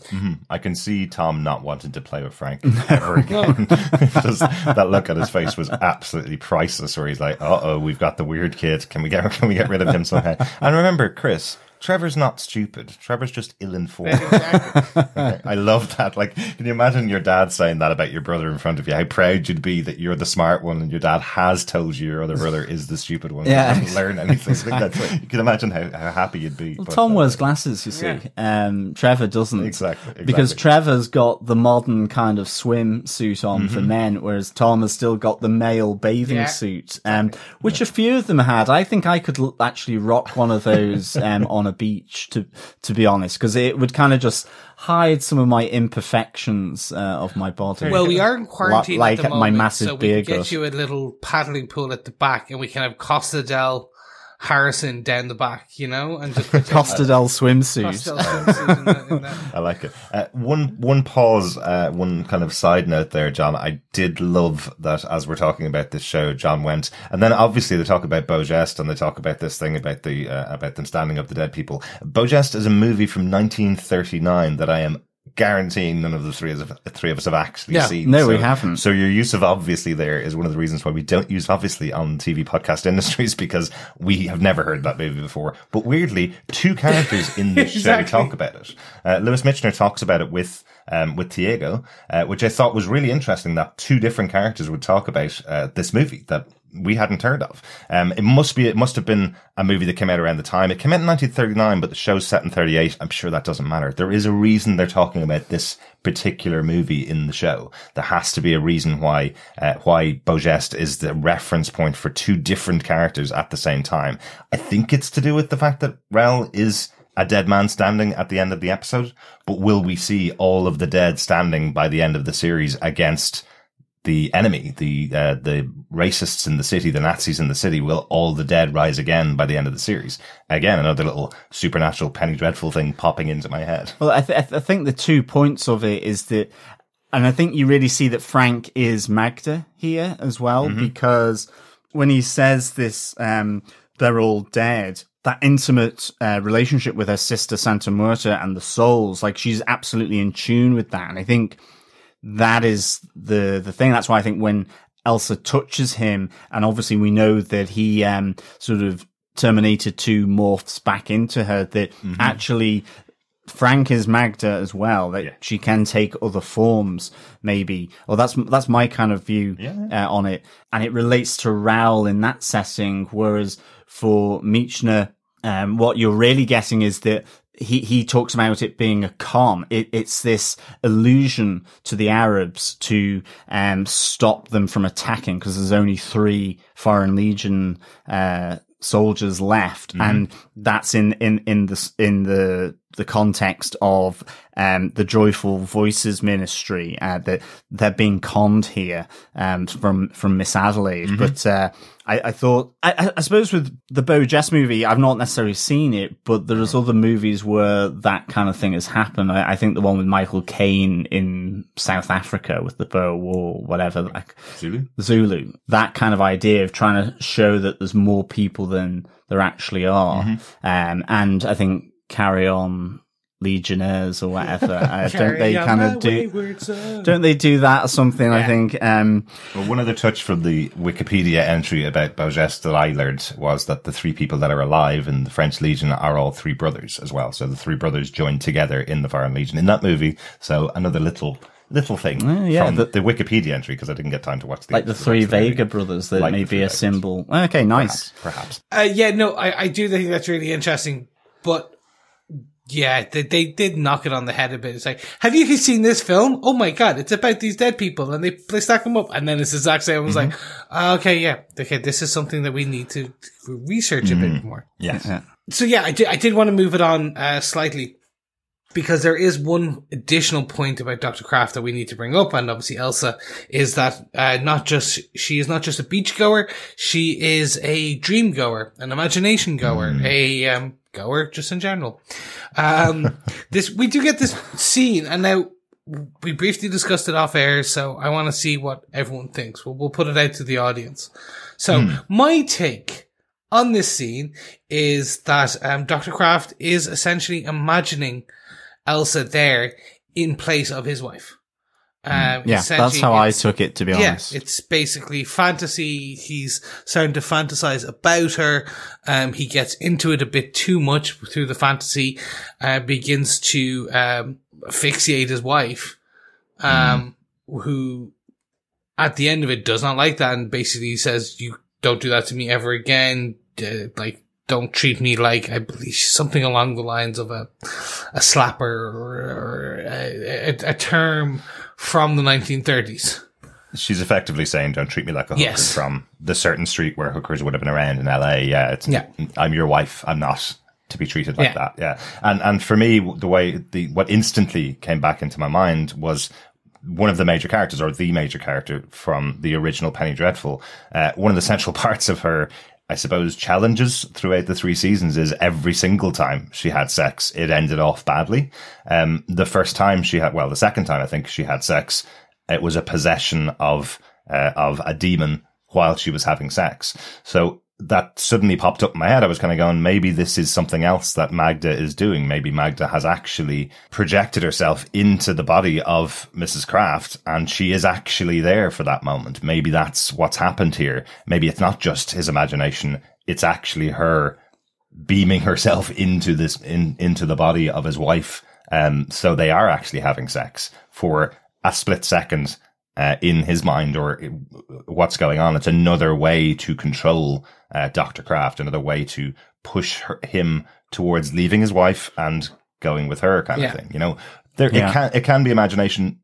I can see Tom not wanting to play with Frank *laughs* ever again. *laughs* Just that look on his face was absolutely priceless. Where he's like, "Uh oh, we've got the weird kid. Can we get can we get rid of him somehow?" And remember, Chris. Trevor's not stupid. Trevor's just ill-informed. *laughs* I love that. Like, can you imagine your dad saying that about your brother in front of you? How proud you'd be that you're the smart one, and your dad has told you your other brother is the stupid one. Yeah, You didn't learn anything. Like that. *laughs* You can imagine how, how happy you'd be. Well, But, Tom uh, wears glasses, you see. Um, Trevor doesn't. Exactly, exactly. Because Trevor's got the modern kind of swimsuit on Mm-hmm. for men, whereas Tom has still got the male bathing Yeah. suit, um, which a few of them had. I think I could l- actually rock one of those um, on a beach, to to be honest, because it would kind of just hide some of my imperfections uh, of my body. Well, we are in quarantine like at the my moment, massive so we beer get gut. you a little paddling pool at the back, and we can have Costa del Harrison down the back, you know, and just *laughs* Costa del swimsuit. Costa del swimsuit in that- in that. *laughs* I like it. Uh, one one pause, uh, one kind of side note there, John. I did love that as we're talking about this show, John went, and then obviously they talk about Beau Geste and they talk about this thing about the uh, about them standing up the dead people. Beau Geste is a movie from 1939 that I am guaranteeing none of the three of us, three of us have actually Yeah. seen. No, we haven't. So your use of obviously there is one of the reasons why we don't use obviously on TV podcast *laughs* industries because we have never heard that movie before. But weirdly, two characters in *laughs* this Exactly. show talk about it. Uh, Lewis Michener talks about it with um, with Tiago, uh, which I thought was really interesting that two different characters would talk about uh, this movie that we hadn't heard of. Um, it must be, it must have been a movie that came out around the time. It came out in 1939, but the show's set in 38. I'm sure that doesn't matter. There is a reason they're talking about this particular movie in the show. There has to be a reason why, uh, why Beau Geste is the reference point for two different characters at the same time. I think it's to do with the fact that Rel is a dead man standing at the end of the episode, but will we see all of the dead standing by the end of the series against the enemy, the uh, the racists in the city, the Nazis in the city? Will all the dead rise again by the end of the series? Again, another little supernatural Penny Dreadful thing popping into my head. Well, I, th- I th- I think the two points of it is that, and I think you really see that Frank is Magda here as well, because when he says this, um, they're all dead. That intimate uh, relationship with her sister Santa Muerta and the souls, like she's absolutely in tune with that. And I think that is the the thing. That's why I think when Elsa touches him, and obviously we know that he um sort of Terminator 2 morphs back into her, that actually Frank is Magda as well, that Yeah. she can take other forms, maybe. Or that's that's my kind of view uh, on it, and it relates to Raoul in that setting. Whereas for Michener, um, what you're really getting is that he he talks about it being a con. It, it's this illusion to the Arabs to um, stop them from attacking because there's only three Foreign Legion uh, soldiers left, and that's in in in the in the the context of um, the Joyful Voices ministry uh, that they're being conned here um, from from Miss Adelaide. But uh, I, I thought I, I- suppose with the Beau Geste movie, I've not necessarily seen it, but there's other movies where that kind of thing has happened. I, I think the one with Michael Caine in South Africa with the Boer War, whatever, like Zulu? Zulu, that kind of idea of trying to show that there's more people than there actually are. Um, and I think Carry On Legionnaires or whatever, *laughs* uh, don't they kind of do, don't they do that or something? I think, um, Well, one other touch from the Wikipedia entry about Beau Geste that I learned was that the three people that are alive in the French Legion are all three brothers as well. So the three brothers joined together in the Foreign Legion in that movie. So another little little thing Oh, yeah, from the- the, Wikipedia entry because I didn't get time to watch the like the the three rest of movie. Vega brothers that Like may be a Vegas. symbol. Okay, nice. Perhaps. Uh, yeah, no, I, I do think that's really interesting, but yeah, they, they did knock it on the head a bit. It's like, have you seen this film? Oh my god, it's about these dead people, and they they stack them up, and then it's the exact same. I was like, ah, okay, yeah, okay, this is something that we need to research a bit more. Yes. Yeah. So yeah, I did, I did want to move it on uh, slightly because there is one additional point about Dr. Craft that we need to bring up, and obviously Elsa is that uh, not just she is not just a beach goer, she is a dream goer, an imagination goer, a um, goer just in general. Um, *laughs* this we do get this scene, and now we briefly discussed it off air, so I want to see what everyone thinks. We'll, we'll put it out to the audience. So my take on this scene is that um, Dr. Craft is essentially imagining Elsa there in place of his wife. Um, Yeah, that's how I took it, to be yeah, honest. it's basically fantasy. He's starting to fantasize about her. Um, he gets into it a bit too much through the fantasy, uh, begins to, um, asphyxiate his wife, um, who at the end of it does not like that and basically says, you don't do that to me ever again. Uh, like, don't treat me like, I believe something along the lines of a, a slapper or, or a, a, a term from the 1930s. She's effectively saying, "Don't treat me like a hooker." Yes. From the certain street where hookers would have been around in LA. Yeah, it's, Yeah. I'm your wife. I'm not to be treated like Yeah. that. Yeah, and and for me, the way the what instantly came back into my mind was one of the major characters, or the major character from the original Penny Dreadful. Uh, one of the central *laughs* parts of her. I suppose challenges throughout the three seasons is every single time she had sex, it ended off badly. Um, the first time she had, well, the second time I think she had sex, it was a possession of uh, of a demon while she was having sex. So that suddenly popped up in my head. I was kind of going, maybe this is something else that Magda is doing. Maybe Magda has actually projected herself into the body of Mrs. Craft and she is actually there for that moment. Maybe that's what's happened here. Maybe it's not just his imagination. It's actually her beaming herself into this, in, into the body of his wife. Um, so they are actually having sex for a split second. Uh, in his mind or what's going on. It's another way to control uh, Dr. Craft, another way to push her, him towards leaving his wife and going with her kind Yeah. of thing. You know, there, Yeah. it can, it can be imagination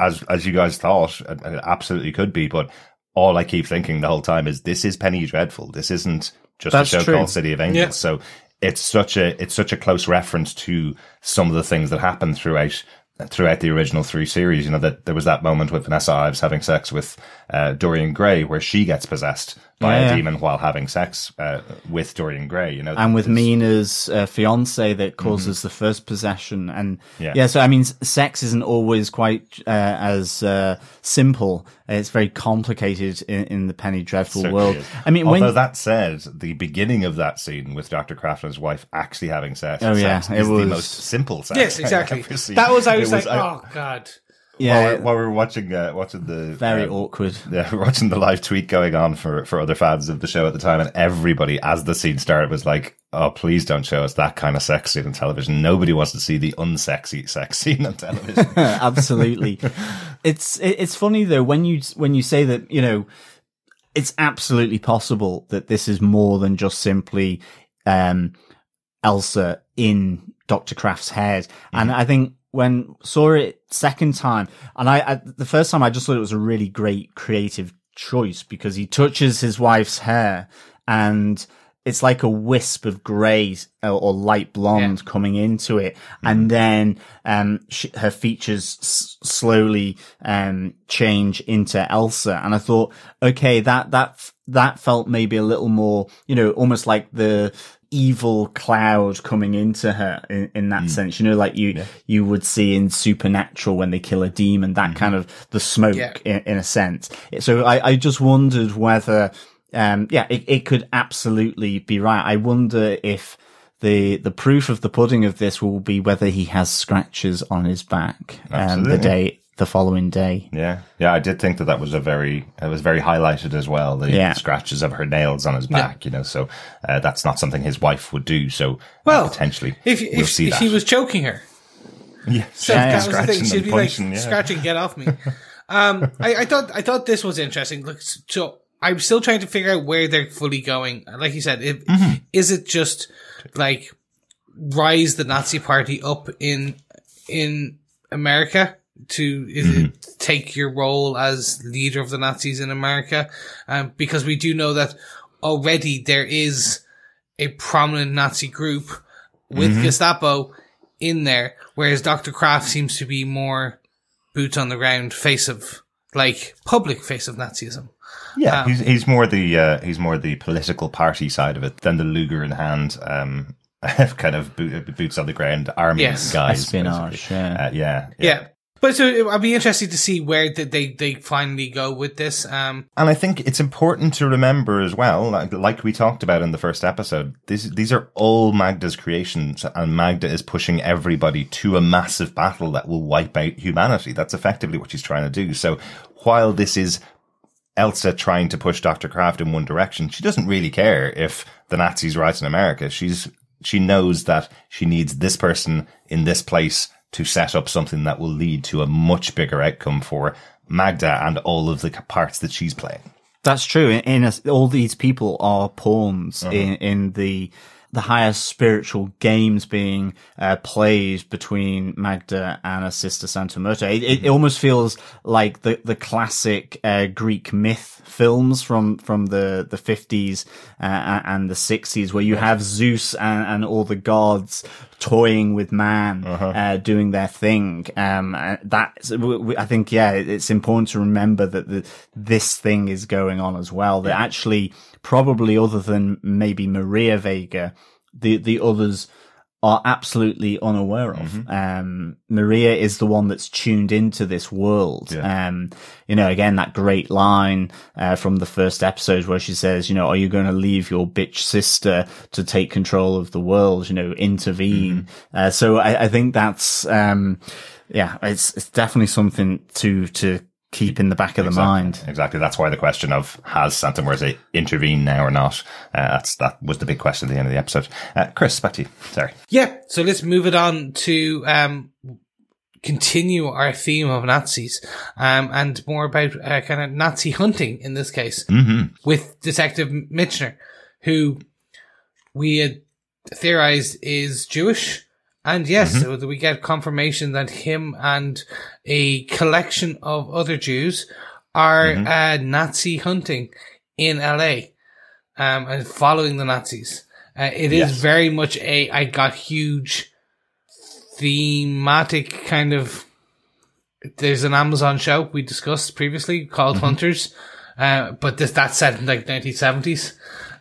as, as you guys thought. It it absolutely could be, but all I keep thinking the whole time is this is Penny Dreadful. This isn't just That's a show true. called City of Angels. Yeah. So it's such a, it's such a close reference to some of the things that happen throughout throughout the original three series. You know, that there was that moment with Vanessa Ives having sex with uh, Dorian Gray where she gets possessed by Yeah, a demon while having sex uh, with Dorian Gray, you know. and with There's- Mina's uh, fiance that causes the first possession, and Yeah. yeah. so I mean, sex isn't always quite uh, as uh, simple. It's very complicated in, in the Penny Dreadful world. is. I mean, although when that said, the beginning of that scene with Dr. Craft and his wife actually having sex, Oh, yeah, sex it is was- the most simple sex. Yes, *laughs* I've exactly. ever seen. That was I It was like, I- oh god. Yeah, while, while we're watching uh, watching the very um, awkward. yeah, we're *laughs* watching the live tweet going on for, for other fans of the show at the time, and everybody, as the scene started, was like, "Oh, please don't show us that kind of sex scene on television. Nobody wants to see the unsexy sex *laughs* scene on television." *laughs* Absolutely. it's it's funny though when you when you say that you know it's absolutely possible that this is more than just simply um Elsa in Dr. Craft's head. And I think when saw it second time, and I, I the first time I just thought it was a really great creative choice because he touches his wife's hair and it's like a wisp of grey or, light blonde coming into it, and then um, sh- her features s- slowly um, change into Elsa. And I thought, okay, that that that felt maybe a little more, you know, almost like the evil cloud coming into her in, in that sense. You know, like you you would see in Supernatural when they kill a demon, that kind of the smoke Yeah. in, in a sense. So I, I just wondered whether, um, yeah, it, it could absolutely be right. I wonder if the the proof of the pudding of this will be whether he has scratches on his back um, the Absolutely. day the following day. yeah, yeah, I did think that that was a very it was very highlighted as well. The Yeah. scratches of her nails on his back, you know, so uh, that's not something his wife would do. So uh, Well, potentially, If we'll if, see if that. he was choking her, yeah, so Yeah, yeah. that was the thing. Scratching She'd and be like punching, yeah. scratching, get off me. *laughs* Um, I, I thought I thought this was interesting. Look, so I'm still trying to figure out where they're fully going. Like you said, if, Mm-hmm. is it just like rise the Nazi Party up in in America? To is Mm-hmm. it take your role as leader of the Nazis in America? Um, because we do know that already there is a prominent Nazi group with Mm-hmm. Gestapo in there, whereas Dr. Craft seems to be more boots on the ground face of like public face of Nazism. Yeah, Um, he's he's more the uh, he's more the political party side of it than the Luger in hand, um, *laughs* kind of boot, boots on the ground army Yes. guys. Espionage, basically. yeah. Uh, yeah, Yeah. But so I'd be interested to see where they, they finally go with this. Um, And I think it's important to remember as well, like, like we talked about in the first episode, these, these are all Magda's creations and Magda is pushing everybody to a massive battle that will wipe out humanity. That's effectively what she's trying to do. So while this is Elsa trying to push Dr. Craft in one direction, she doesn't really care if the Nazis rise in America. She's, she knows that she needs this person in this place to set up something that will lead to a much bigger outcome for Magda and all of the parts that she's playing. That's true. In, in a, all these people are pawns Uh-huh. in, in the the highest spiritual games being uh, played between Magda and her sister Santa Muerta. It, Mm-hmm. it almost feels like the the classic uh, Greek myth films from from the the fifties uh, and the sixties, where you have Zeus and, and all the gods toying with man, Uh-huh. uh, doing their thing. Um, that w- w- I think, yeah, it's important to remember that the, this thing is going on as well. That actually, probably other than maybe Maria Vega, the the others are absolutely unaware of. Mm-hmm. Um, Maria is the one that's tuned into this world. Yeah. Um, you know, again, that great line, uh, from the first episode where she says, you know, are you going to leave your bitch sister to take control of the world? You know, intervene. Mm-hmm. Uh, so I, I think that's, um, yeah, it's, it's definitely something to, to keep in the back of the mind. Exactly. That's why the question of has Santa Muerte intervened now or not? Uh, that's that was the big question at the end of the episode. Uh, Chris, back to you. Sorry. Yeah, so let's move it on to um, continue our theme of Nazis um, and more about uh, kind of Nazi hunting in this case Mm-hmm. with Detective Michener, who we had theorized is Jewish. And yes, so we get confirmation that him and a collection of other Jews are uh, Nazi hunting in LA um, and following the Nazis. Uh, it is Yes. very much a I got huge thematic kind of. There's an Amazon show we discussed previously called Hunters, uh, but this that's set in like 1970s.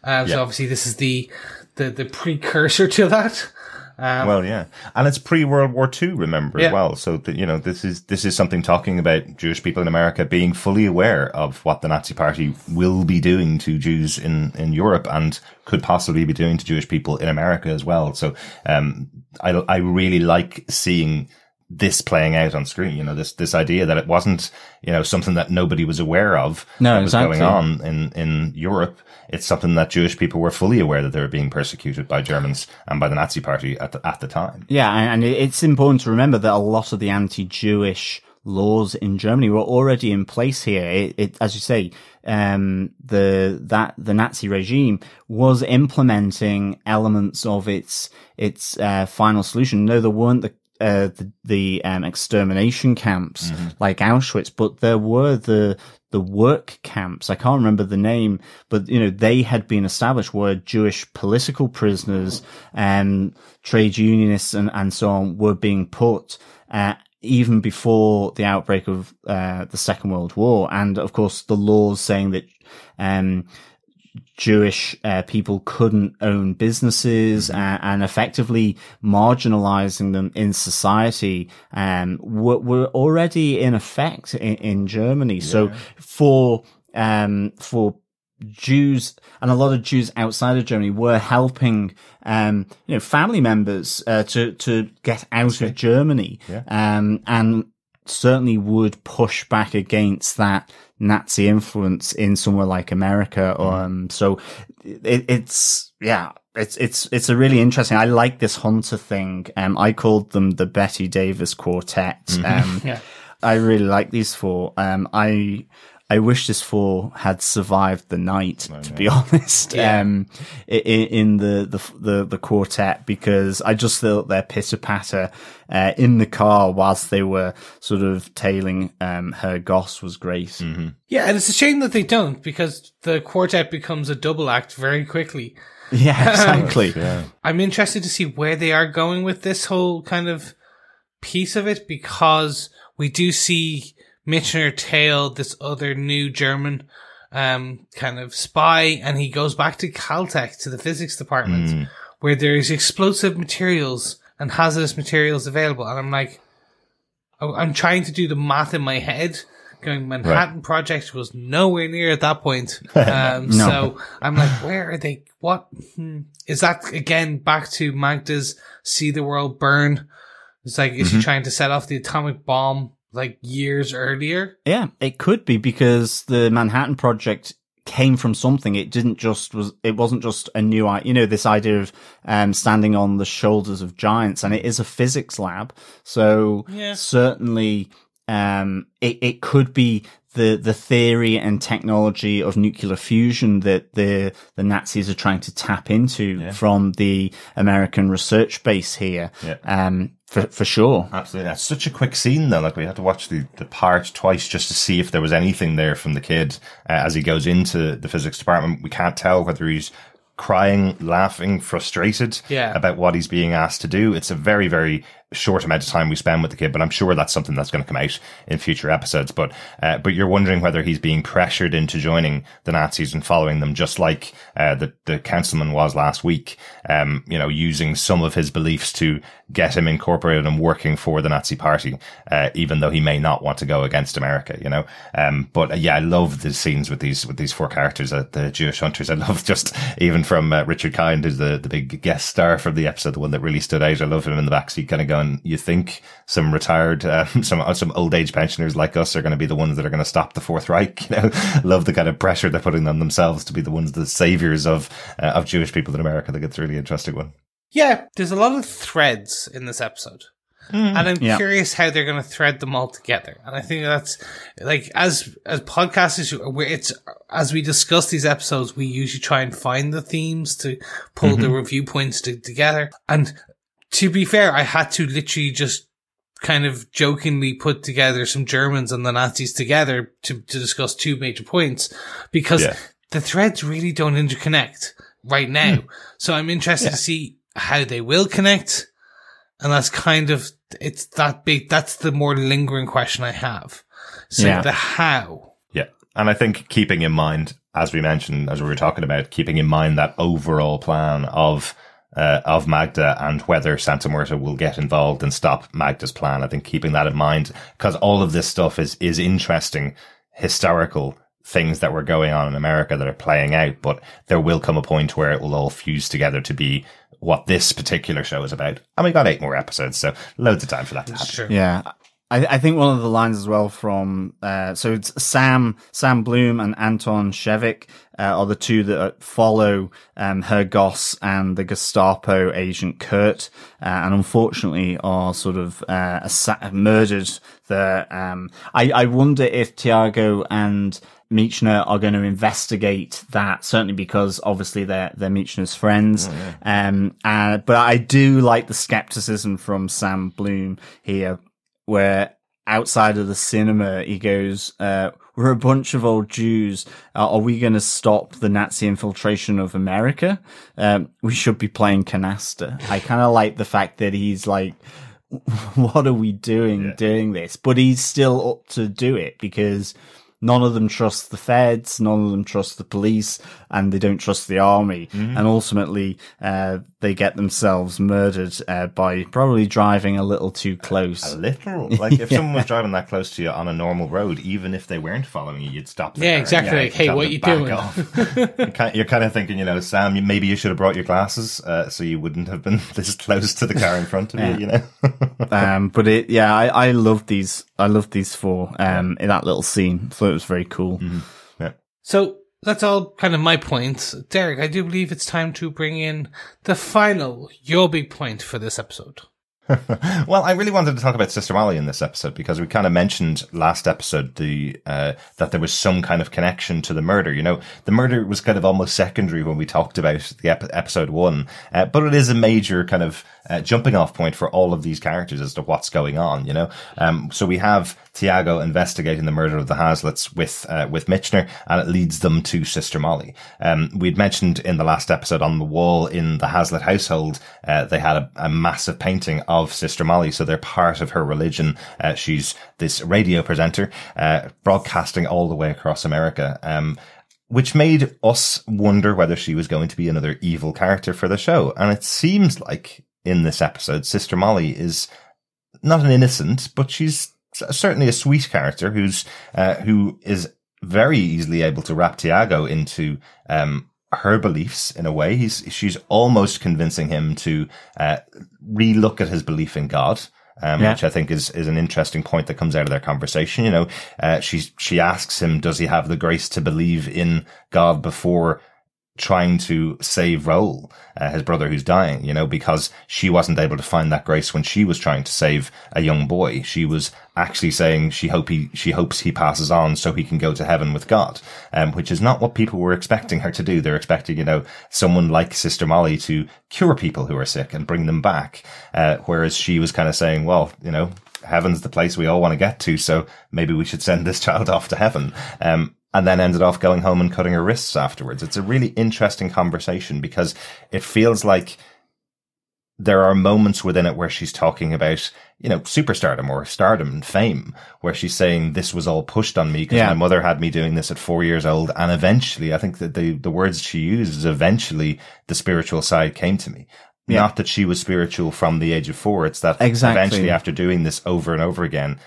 Um, Yeah. So obviously this is the the the precursor to that. Um, Well, yeah, and it's pre World War II. Remember Yeah. as well. So that you know, this is this is something talking about Jewish people in America being fully aware of what the Nazi Party will be doing to Jews in in Europe and could possibly be doing to Jewish people in America as well. So, um, I I really like seeing this playing out on screen. You know, this this idea that it wasn't you know something that nobody was aware of No, that was going on in in Europe. It's something that Jewish people were fully aware that they were being persecuted by Germans and by the Nazi Party at the, at the time. Yeah, and and it's important to remember that a lot of the anti-Jewish laws in Germany were already in place here. It, it as you say, um, the that the Nazi regime was implementing elements of its its uh, final solution. No, there weren't the uh, the, the um, extermination camps like Auschwitz, but there were the the work camps. I can't remember the name, but you know they had been established where Jewish political prisoners and trade unionists and and so on were being put. Uh, even before the outbreak of uh, the Second World War, and of course the laws saying that um, Jewish uh, people couldn't own businesses and, and effectively marginalizing them in society um, were, were already in effect in, in Germany. So for um, for Jews and a lot of Jews outside of Germany were helping, um, you know, family members uh, to to get out of Germany, um, and certainly would push back against that Nazi influence in somewhere like America. Um, so it, it's yeah. It's it's it's a really interesting. I like this Hunter thing. Um, I called them the Bette Davis Quartet. Um, *laughs* Yeah. I really like these four. Um, I I wish this four had survived the night, to be *laughs* honest. Yeah. Um, i- i- in the, the the the quartet because I just thought their pitter patter uh, in the car whilst they were sort of tailing um, Herr Goss was great. yeah, and it's a shame that they don't because the quartet becomes a double act very quickly. Yeah, *laughs* exactly. I'm interested to see where they are going with this whole kind of piece of it because we do see Michener tail this other new German um, kind of spy, and he goes back to Caltech to the physics department where there is explosive materials and hazardous materials available, and I'm like, I'm trying to do the math in my head. Going Manhattan Project was nowhere near at that point. *laughs* Um, No. So I'm like, where are they? What hmm. is that again? Back to Magda's see the world burn. It's like, is she trying to set off the atomic bomb like years earlier? Yeah, it could be because the Manhattan Project came from something. It didn't just was. It wasn't just a new, i- you know, this idea of um, standing on the shoulders of giants, and it is a physics lab. So Yeah. certainly, um, it it could be the the theory and technology of nuclear fusion that the the Nazis are trying to tap into from the American research base here. Yeah. Um, for for sure. Absolutely. That's such a quick scene though. Like we had to watch the, the part twice just to see if there was anything there from the kid uh, as he goes into the physics department. We can't tell whether he's crying, laughing, frustrated Yeah. about what he's being asked to do. It's a very, very short amount of time we spend with the kid, but I'm sure that's something that's going to come out in future episodes. But, uh, but you're wondering whether he's being pressured into joining the Nazis and following them, just like, uh, the, the councilman was last week, um, you know, using some of his beliefs to get him incorporated and working for the Nazi party, uh, even though he may not want to go against America, you know? Um, but uh, yeah, I love the scenes with these, with these four characters, uh, the Jewish hunters. I love just even from uh, Richard Kind, who's the, the big guest star from the episode, the one that really stood out. I love him in the backseat kind of going, you think some retired, *laughs* uh, some, some old age pensioners like us are going to be the ones that are going to stop the Fourth Reich, *laughs* you know? love the kind of pressure they're putting on themselves to be the ones, the saviors of, uh, of Jewish people in America. I think it's a really interesting one. Yeah, there's a lot of threads in this episode. Mm. And I'm Yeah. curious how they're going to thread them all together. And I think that's like as as podcasters, we it's as we discuss these episodes, we usually try and find the themes to pull the review points to, together. And to be fair, I had to literally just kind of jokingly put together some Germans and the Nazis together to to discuss two major points because Yeah. the threads really don't interconnect right now. Hmm. So I'm interested to see how they will connect. And that's kind of, it's that big, that's the more lingering question I have. So Yeah. the how. Yeah. And I think keeping in mind, as we mentioned, as we were talking about, keeping in mind that overall plan of, uh, of Magda and whether Santa Muerta will get involved and stop Magda's plan. I think keeping that in mind, because all of this stuff is, is interesting, historical things that were going on in America that are playing out, but there will come a point where it will all fuse together to be what this particular show is about. And we got eight more episodes, so loads of time for that to happen. Sure. Yeah. I, I think one of the lines as well from uh, so it's Sam Sam Bloom and Anton Shevik uh, are the two that follow um, Herr Goss and the Gestapo agent Kurt, uh, and unfortunately are sort of uh, assa- murdered. The um, I I wonder if Tiago and Michener are going to investigate that, certainly because obviously they're, they're Michener's friends. Um, uh, but I do like the skepticism from Sam Bloom here, where outside of the cinema, he goes, uh, we're a bunch of old Jews. Uh, are we going to stop the Nazi infiltration of America? Um, we should be playing canasta. I kind of like the fact that he's like, what are we doing doing this? But he's still up to do it because none of them trust the feds, none of them trust the police, and they don't trust the army. And ultimately, uh, they get themselves murdered uh, by probably driving a little too close. A little, *laughs* like if someone was driving that close to you on a normal road, even if they weren't following you, you'd stop. the Yeah, car. exactly. Like, hey, what them you doing? *laughs* you're, kind, you're kind of thinking, you know, Sam, maybe you should have brought your glasses, uh, so you wouldn't have been *laughs* this close to the car in front of you. You know. um, but it, yeah, I, I love these. I love these four um, in that little scene. So it was very cool. Yeah. So that's all kind of my points. Derek, I do believe it's time to bring in the final, your big point for this episode. *laughs* well, I really wanted to talk about Sister Molly in this episode because we kind of mentioned last episode the uh, that there was some kind of connection to the murder. You know, the murder was kind of almost secondary when we talked about the ep- episode one, uh, but it is a major kind of uh, jumping off point for all of these characters as to what's going on. You know, um, so we have Tiago investigating the murder of the Haslets with uh, with Michener, and it leads them to Sister Molly. Um, we'd mentioned in the last episode on the wall in the Hazlitt household, uh, they had a, a massive painting of Sister Molly, so they're part of her religion. Uh, she's this radio presenter, uh, broadcasting all the way across America. Um, which made us wonder whether she was going to be another evil character for the show. And it seems like in this episode, Sister Molly is not an innocent, but she's certainly a sweet character who's, uh, who is very easily able to wrap Tiago into, um, her beliefs in a way. He's, she's almost convincing him to, uh, relook at his belief in God. Um, Yeah. which I think is, is an interesting point that comes out of their conversation. You know, uh, she, she asks him, does he have the grace to believe in God before trying to save Raul, uh, his brother who's dying, you know, because she wasn't able to find that grace when she was trying to save a young boy. She was actually saying she hope he, she hopes he passes on so he can go to heaven with God, um, which is not what people were expecting her to do. They're expecting, you know, someone like Sister Molly to cure people who are sick and bring them back. Uh, whereas she was kind of saying, well, you know, heaven's the place we all want to get to. So maybe we should send this *laughs* child off to heaven. Um, and then ended off going home and cutting her wrists afterwards. It's a really interesting conversation because it feels like there are moments within it where she's talking about, you know, superstardom or stardom and fame, where she's saying this was all pushed on me because Yeah. my mother had me doing this at four years old. And eventually, I think that the, the words she uses, eventually the spiritual side came to me. Not that she was spiritual from the age of four. It's that Exactly. eventually after doing this over and over again,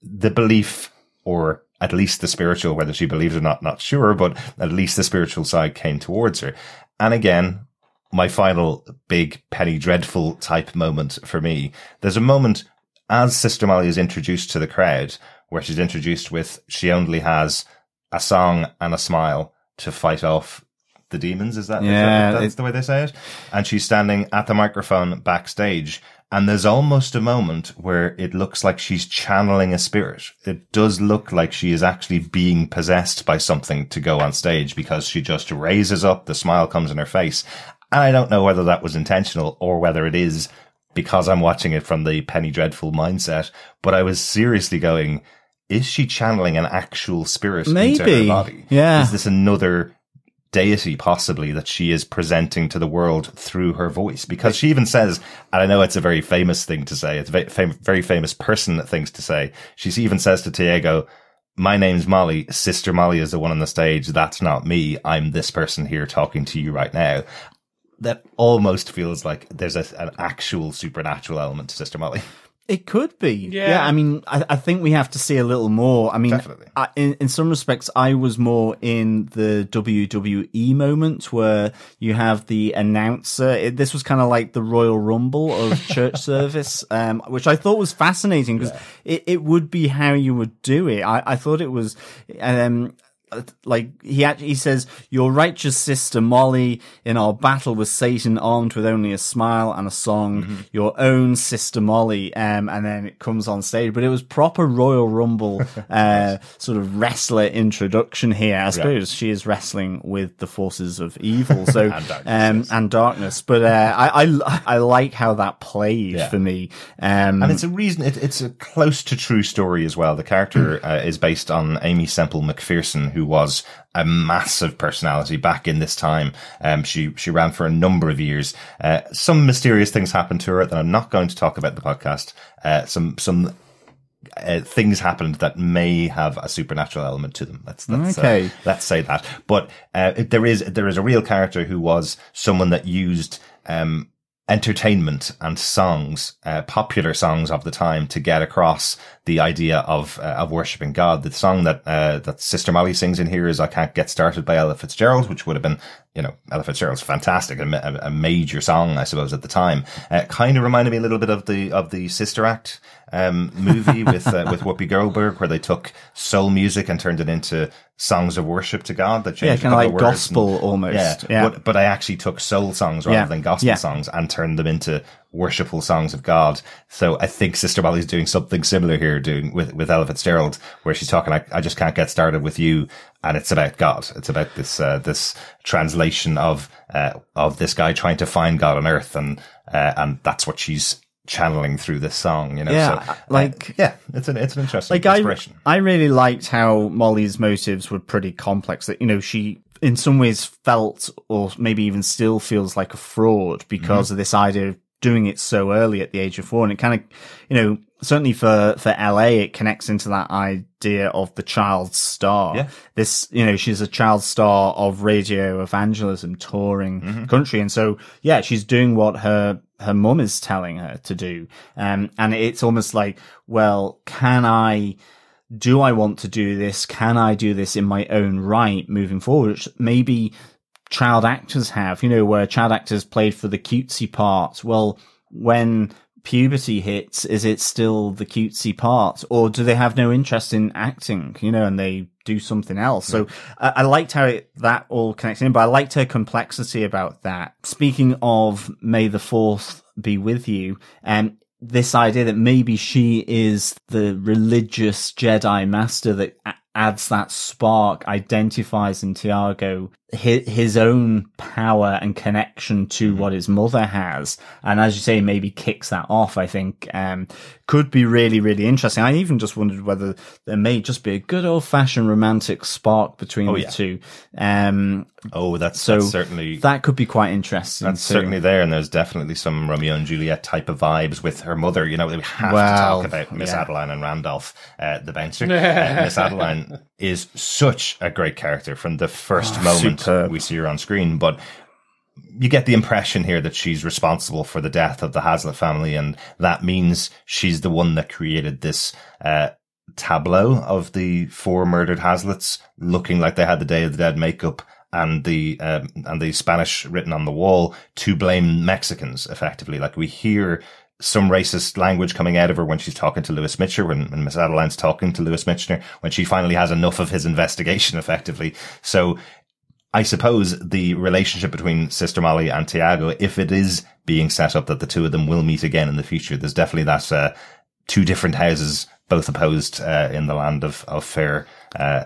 the belief or at least the spiritual, whether she believes or not, not sure, but at least the spiritual side came towards her. And again, my final big Penny Dreadful type moment for me, there's a moment as Sister Molly is introduced to the crowd where she's introduced with, she only has a song and a smile to fight off the demons. Is that- Yeah, that's it- the way they say it? And she's standing at the microphone backstage. And there's almost a moment where it looks like she's channeling a spirit. It does look like she is actually being possessed by something to go on stage because she just raises up, the smile comes in her face. And I don't know whether that was intentional or whether it is because I'm watching it from the Penny Dreadful mindset, but I was seriously going, is she channeling an actual spirit into Maybe. her body? Yeah. Is this another deity possibly that she is presenting to the world through her voice? Because she even says, and I know it's a very famous thing to say, it's a very, fam- very famous person things to say. She even says to Tiago, my name's Molly. Sister Molly is the one on the stage. That's not me. I'm this person here talking to you right now. That almost feels like there's a, an actual supernatural element to Sister Molly. *laughs* It could be. Yeah. Yeah. I mean, I, I think we have to see a little more. I mean. I, in, in some respects, I was more in the WWE moment where you have the announcer. It, this was kind of like the Royal Rumble of *laughs* church service, um, which I thought was fascinating because it, it would be how you would do it. I, I thought it was, um, like he actually he says your righteous sister molly in our battle with satan armed with only a smile and a song your own sister molly um and then it comes on stage but it was proper royal rumble *laughs* uh sort of wrestler introduction here i suppose she is wrestling with the forces of evil so *laughs* And darkness, um yes. and darkness but uh i i, I like how that played Yeah. for me um And it's a reason, it, it's a close to true story as well. The character *clears throat* uh, is based on Aimee Semple McPherson, who was a massive personality back in this time. Um, she, she ran for a number of years. Uh, some mysterious things happened to her that I'm not going to talk about in the podcast. Uh, some, some, uh, things happened that may have a supernatural element to them. Let's, let's, Okay. uh, let's say that. But, uh, there is, there is a real character who was someone that used, um, entertainment and songs, uh, popular songs of the time to get across the idea of, uh, of worshiping God. The song that, uh, that Sister Molly sings in here is I Can't Get Started by Ella Fitzgerald, which would have been, you know, Ella Fitzgerald's fantastic, a, a major song, I suppose, at the time. Uh, kind of reminded me a little bit of the, of the Sister Act, um, movie with, uh, with Whoopi Goldberg, where they took soul music and turned it into songs of worship to God that yeah changed a kind of like gospel and- almost yeah, yeah But, but I actually took soul songs rather Yeah. than gospel Yeah. songs and turned them into worshipful songs of God. So I think Sister Molly's doing something similar here, doing with, with Ella Fitzgerald, where she's talking, I, I just can't get started with you. And it's about God. It's about this, uh, this translation of, uh, of this guy trying to find God on earth. And, uh, and that's what she's channeling through this song, you know? Yeah, so, uh, like- yeah, it's an, it's an interesting like I, inspiration. I really liked how Molly's motives were pretty complex. That you know she, in some ways, felt or maybe even still feels like a fraud because of this idea of doing it so early at the age of four, and it kind of, you know, certainly for for LA, it connects into that idea of the child star. Yeah. This, you know, she's a child star of radio evangelism touring Mm-hmm. country, and so yeah, she's doing what her her mum is telling her to do. Um, and it's almost like, well, can I, do I want to do this? Can I do this in my own right moving forward? Which maybe child actors have, you know, where child actors played for the cutesy part. Well, when puberty hits, is it still the cutesy part or do they have no interest in acting, you know, and they do something else? So I, I liked how it, that all connects in, but I liked her complexity about that. Speaking of May the 4th be with you, um, this idea that maybe she is the religious Jedi master that adds that spark, identifies in Tiago his, his own power and connection to Mm-hmm. what his mother has. And as you say, maybe kicks that off, I think, um, could be really, really interesting. I even just wondered whether there may just be a good old fashioned romantic spark between the Oh, yeah. two. Um, Oh, that's, so that's certainly that could be quite interesting. That's too. certainly there, and there's definitely some Romeo and Juliet type of vibes with her mother. You know, we have Well, to talk about Miss yeah. Adeline and Randolph, uh, the bouncer. *laughs* Uh, Miss Adeline is such a great character from the first moment Oh, superb. we see her on screen, but you get the impression here that she's responsible for the death of the Hazlitt family, and that means she's the one that created this uh, tableau of the four murdered Hazlitts, looking like they had the Day of the Dead makeup and the um, and the Spanish written on the wall to blame Mexicans. Effectively, like we hear some racist language coming out of her when she's talking to Lewis Mitchell, when, when Miss Adeline's talking to Lewis Mitchell, when she finally has enough of his investigation, *laughs* effectively. So I suppose the relationship between Sister Molly and Tiago, if it is being set up that the two of them will meet again in the future, there's definitely that uh, two different houses, both opposed uh, in the land of of fair uh,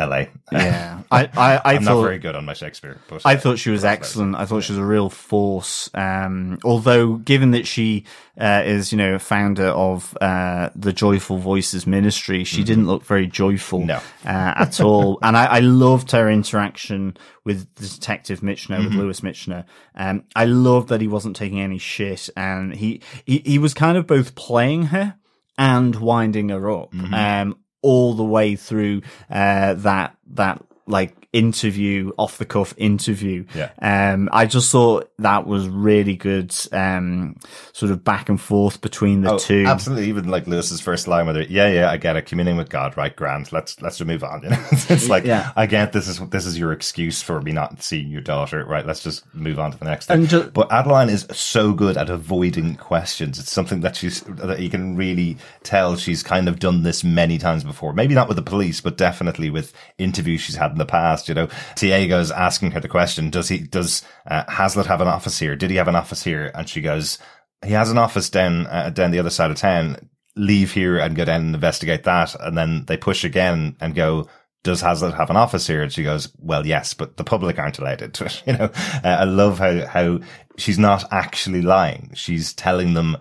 LA. Yeah, *laughs* I, I, I I'm thought not very good on my Shakespeare, but I thought she was excellent. I thought she was a real force. Um, although given that she, uh, is, you know, a founder of, uh, the Joyful Voices ministry, she didn't look very joyful, Mm-hmm. No. uh, at all. *laughs* And I, I loved her interaction with the detective Michener, Mm-hmm. with Lewis Michener. Um, I loved that he wasn't taking any shit and he, he, he was kind of both playing her and winding her up. Mm-hmm. Um, all the way through uh, that that like interview off the cuff interview Yeah. um i just thought that was really good um sort of back and forth between the Oh, two absolutely. Even like Lewis's first line with it, yeah, yeah, I get it. Communing with God, right? Grand. Let's let's move on. You *laughs* know, it's like Yeah. I get this is this is your excuse for me not seeing your daughter, right? Let's just move on to the next thing. And ju- but Adeline is so good at avoiding questions. It's something that she's that you can really tell she's kind of done this many times before. Maybe not with the police, but definitely with interviews she's had the past. You know, Tiago's asking her the question: Does he does uh, Hazlitt have an office here? Did he have an office here? And she goes he has an office down uh, down the other side of town. Leave here and go down and investigate that. And then they push again and go, does Hazlitt have an office here? And she goes, well, yes, but the public aren't allowed into it. *laughs* You know, uh, I love how, how she's not actually lying. She's telling them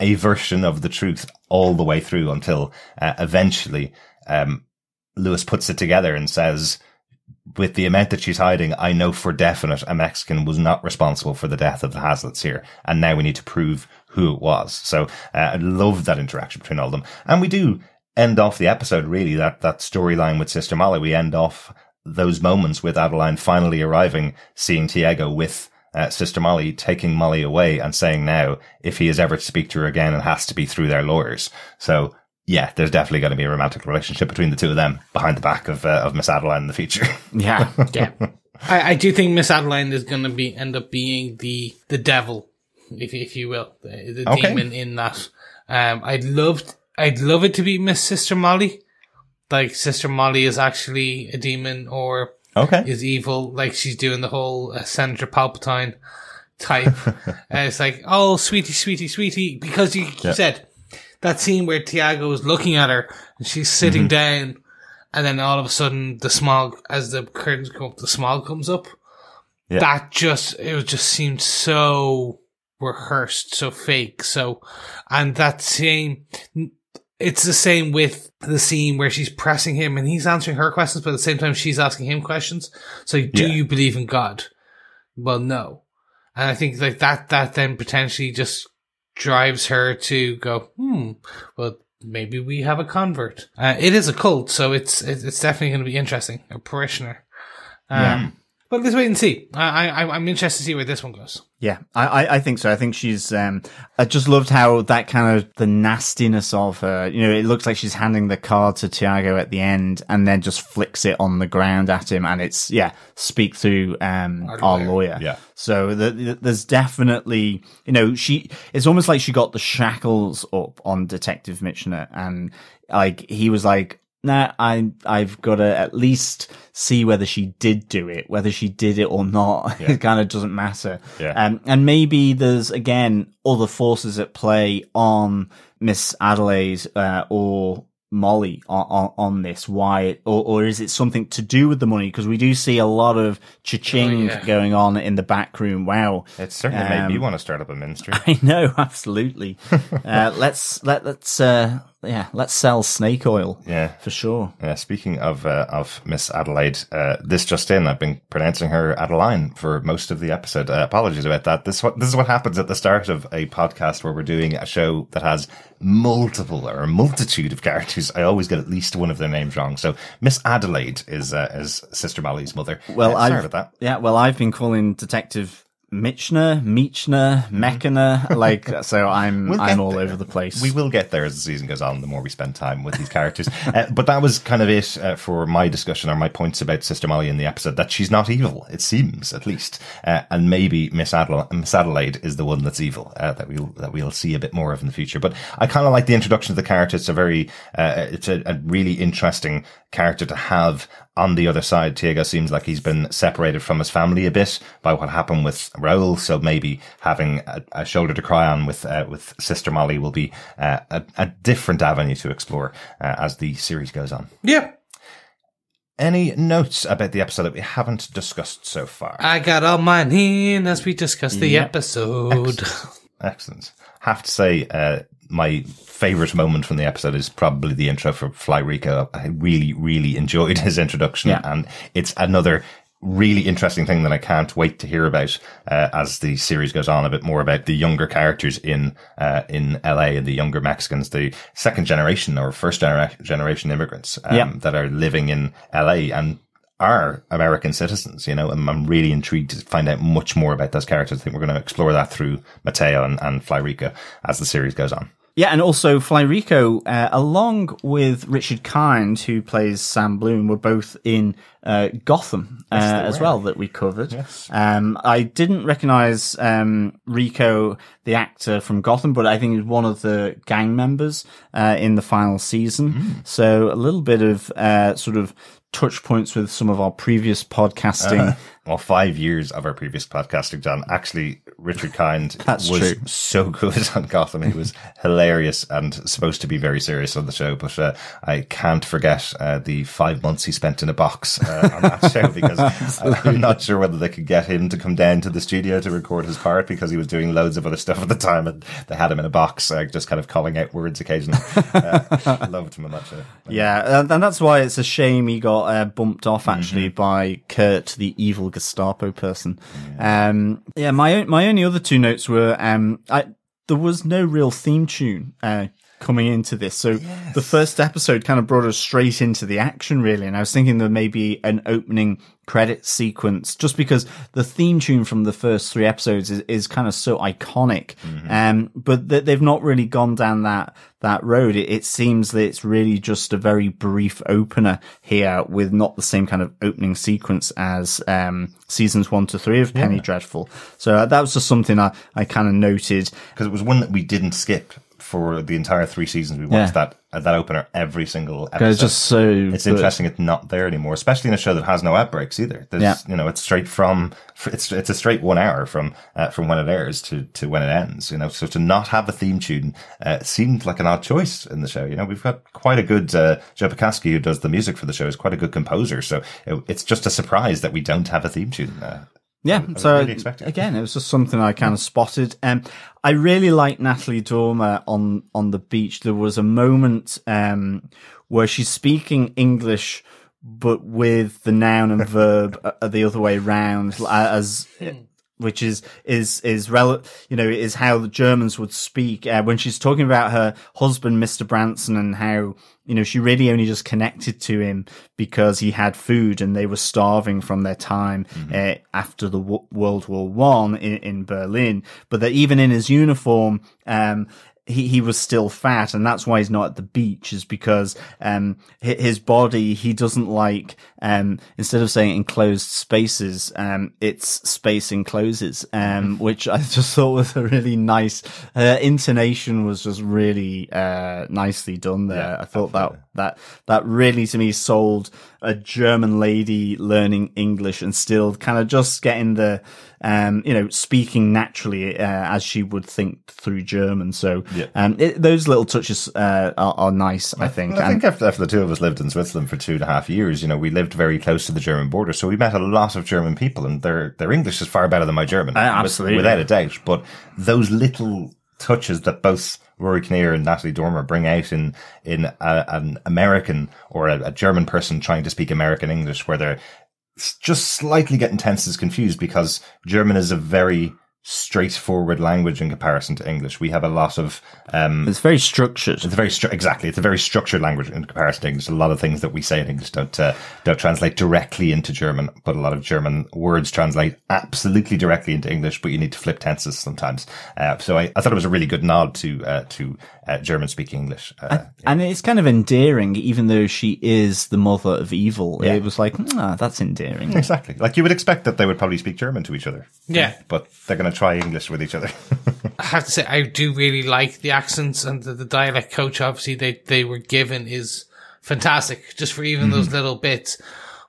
a version of the truth all the way through until uh, eventually, um, Lewis puts it together and says, with the amount that she's hiding, I know for definite a Mexican was not responsible for the death of the Hazlitts here. And now we need to prove who it was. So uh, I love that interaction between all of them. And we do end off the episode really that, that storyline with Sister Molly. We end off those moments with Adeline finally arriving, seeing Tiago with uh, Sister Molly, taking Molly away and saying now, if he is ever to speak to her again, it has to be through their lawyers. So yeah, there's definitely going to be a romantic relationship between the two of them behind the back of, uh, of Miss Adeline in the future. *laughs* yeah Yeah. I, I do think Miss Adeline is going to be end up being the the devil, if if you will, the, the Okay. demon in that. Um, I'd love I'd love it to be Miss Sister Molly, like Sister Molly is actually a demon or okay. is evil, like she's doing the whole uh, Senator Palpatine type. *laughs* uh, it's like, oh, sweetie, sweetie, sweetie, because you, you Yeah. said that scene where Tiago is looking at her and she's sitting Mm-hmm. down, and then all of a sudden the smog, as the curtains come up, the smog comes up. Yeah. That just it just seemed so rehearsed, so fake. So, and that same, it's the same with the scene where she's pressing him and he's answering her questions, but at the same time she's asking him questions. So, do Yeah. you believe in God? Well, no. And I think like that, that then potentially just drives her to go, hmm, well, maybe we have a convert. Uh, it is a cult, so it's, it's definitely going to be interesting. A parishioner. Um, Yeah. But let's wait and see. I, I, I'm interested to see where this one goes. Yeah, I, I, I think so. I think she's, um, I just loved how that kind of the nastiness of her, you know, it looks like she's handing the card to Tiago at the end and then just flicks it on the ground at him. And it's, yeah, speak through, um, Our our lawyer. lawyer. Yeah. So the, the- there's definitely, you know, she, it's almost like she got the shackles up on Detective Michener and like, he was like, nah, I, I've got to at least see whether she did do it, whether she did it or not. *laughs* Yeah. it kind of doesn't matter. Yeah. Um, and maybe there's again other forces at play on Miss Adelaide, uh, or Molly on, on, on this? Why, or, or is it something to do with the money? Because we do see a lot of cha-ching Oh, yeah. going on in the back room. Wow. It certainly made me Um, want to start up a ministry. *laughs* I know, absolutely. *laughs* uh, let's, let, let's, uh, yeah, let's sell snake oil. Yeah. For sure. Yeah. speaking of uh, of Miss Adelaide, uh, this just in, I've been pronouncing her Adeline for most of the episode. Uh, apologies about that. This what this is what happens at the start of a podcast where we're doing a show that has multiple or a multitude of characters. I always get at least one of their names wrong. So Miss Adelaide is uh, is Sister Molly's mother. Well, Uh, sorry I've, about that. yeah, well, I've been calling Detective Mitchner, Meechner, Mechner, like, *laughs* so I'm, We'll I'm all there. over the place. We will get there as the season goes on, the more we spend time with these characters. *laughs* uh, but that was kind of it uh, for my discussion or my points about Sister Molly in the episode, that she's not evil, it seems, at least. Uh, and maybe Miss, Adela- Miss Adelaide is the one that's evil, uh, that we'll, that we'll see a bit more of in the future. But I kind of like the introduction of the character. It's a very, uh, it's a, a really interesting character to have on the other side, Tiago seems like he's been separated from his family a bit by what happened with Raoul. So maybe having a, a shoulder to cry on with uh, with Sister Molly will be uh, a, a different avenue to explore uh, as the series goes on. Yeah. Any notes about the episode that we haven't discussed so far? I got all mine in as we discuss the Yep. episode. Excellent. Have to say, uh, my favorite moment from the episode is probably the intro for Fly Rico. I really, really enjoyed *laughs* his introduction, Yeah. and it's another really interesting thing that I can't wait to hear about uh, as the series goes on. A bit more about the younger characters in uh, in LA and the younger Mexicans, the second generation or first genera- generation immigrants um, Yeah. that are living in LA and are American citizens, you know, and I'm really intrigued to find out much more about those characters. I think we're going to explore that through Mateo and, and Fly Rico as the series goes on. Yeah, and also Fly Rico, uh, along with Richard Kind, who plays Sam Bloom, were both in uh, Gotham uh, Yes, as well that we covered. Yes. Um, I didn't recognize um, Rico, the actor from Gotham, but I think he's one of the gang members uh, in the final season. Hmm. So a little bit of uh, sort of touch points with some of our previous podcasting. Well, five years of our previous podcasting, John. Actually, Richard Kind *laughs* was true. so good *laughs* on Gotham. He was hilarious and supposed to be very serious on the show. But uh, I can't forget uh, the five months he spent in a box uh, on that show because I- *laughs* I'm not sure whether they could get him to come down to the studio to record his part because he was doing loads of other stuff at the time and they had him in a box, uh, just kind of calling out words occasionally. Uh, loved him on that show. Yeah, and, that's why it's a shame he got uh, bumped off Mm-hmm. actually by Kurt, the evil Gestapo person. Um, yeah, my own, my only other two notes were um, I there was no real theme tune uh, coming into this, so the first episode kind of brought us straight into the action really, and I was thinking there may be an opening credit sequence just because the theme tune from the first three episodes is, is kind of so iconic. Um but th- they've not really gone down that that road. It, it seems that it's really just a very brief opener here with not the same kind of opening sequence as um seasons one to three of penny dreadful. So uh, that was just something i i kind of noted. Because it was one that we didn't skip for the entire three seasons. We watched Yeah. that uh, that opener every single episode. it's just so It's good. interesting it's not there anymore, especially in a show that has no outbreaks either. There's, Yeah. you know, it's straight from it's it's a straight one hour from uh, from when it airs to to when it ends. You know, so to not have a theme tune uh, seemed like an odd choice in the show. You know, we've got quite a good uh, Joe Pekaski who does the music for the show is quite a good composer. So it, it's just a surprise that we don't have a theme tune. Uh, Yeah, so really again, it was just something I kind of spotted. Um, I really like Natalie Dormer on on the beach. There was a moment um where she's speaking English, but with the noun and *laughs* verb uh, the other way round, as which is is is rel- you know is how the Germans would speak uh, when she's talking about her husband, Mr. Branson, and how you know she really only just connected to him because he had food and they were starving from their time uh, after the w- World War One in, in Berlin, but that even in his uniform. Um, he, he was still fat and that's why he's not at the beach is because, um, his body, he doesn't like, um, instead of saying enclosed spaces, um, it's space encloses, um, which I *laughs* just thought was a really nice, uh, intonation was just really, uh, nicely done there. Yeah, I thought that, That that really to me sold a German lady learning English and still kind of just getting the um you know speaking naturally uh, as she would think through German. So Yeah. um it, those little touches uh, are, are nice. I think. Well, I think after, after the two of us lived in Switzerland for two and a half years, you know, we lived very close to the German border, so we met a lot of German people, and their their English is far better than my German, Uh, absolutely. without a doubt. But those little touches that both Rory Kinnear and Natalie Dormer bring out in in a, an American or a, a German person trying to speak American English, where they're just slightly getting tenses confused because German is a very straightforward language in comparison to English. We have a lot of um, it's very structured. it's very stru- exactly. It's a very structured language in comparison to English. A lot of things that we say in English don't uh, don't translate directly into German, but a lot of German words translate absolutely directly into English. But you need to flip tenses sometimes. Uh, so I, I thought it was a really good nod to uh, to uh, German speaking English. Uh, And it's kind of endearing, even though she is the mother of evil. Yeah. It was like, ah, that's endearing. exactly. Like you would expect that they would probably speak German to each other. Yeah. but they're going to try English with each other. *laughs* I have to say, I do really like the accents and the, the dialect coach. Obviously, they they were given is fantastic, just for even those little bits.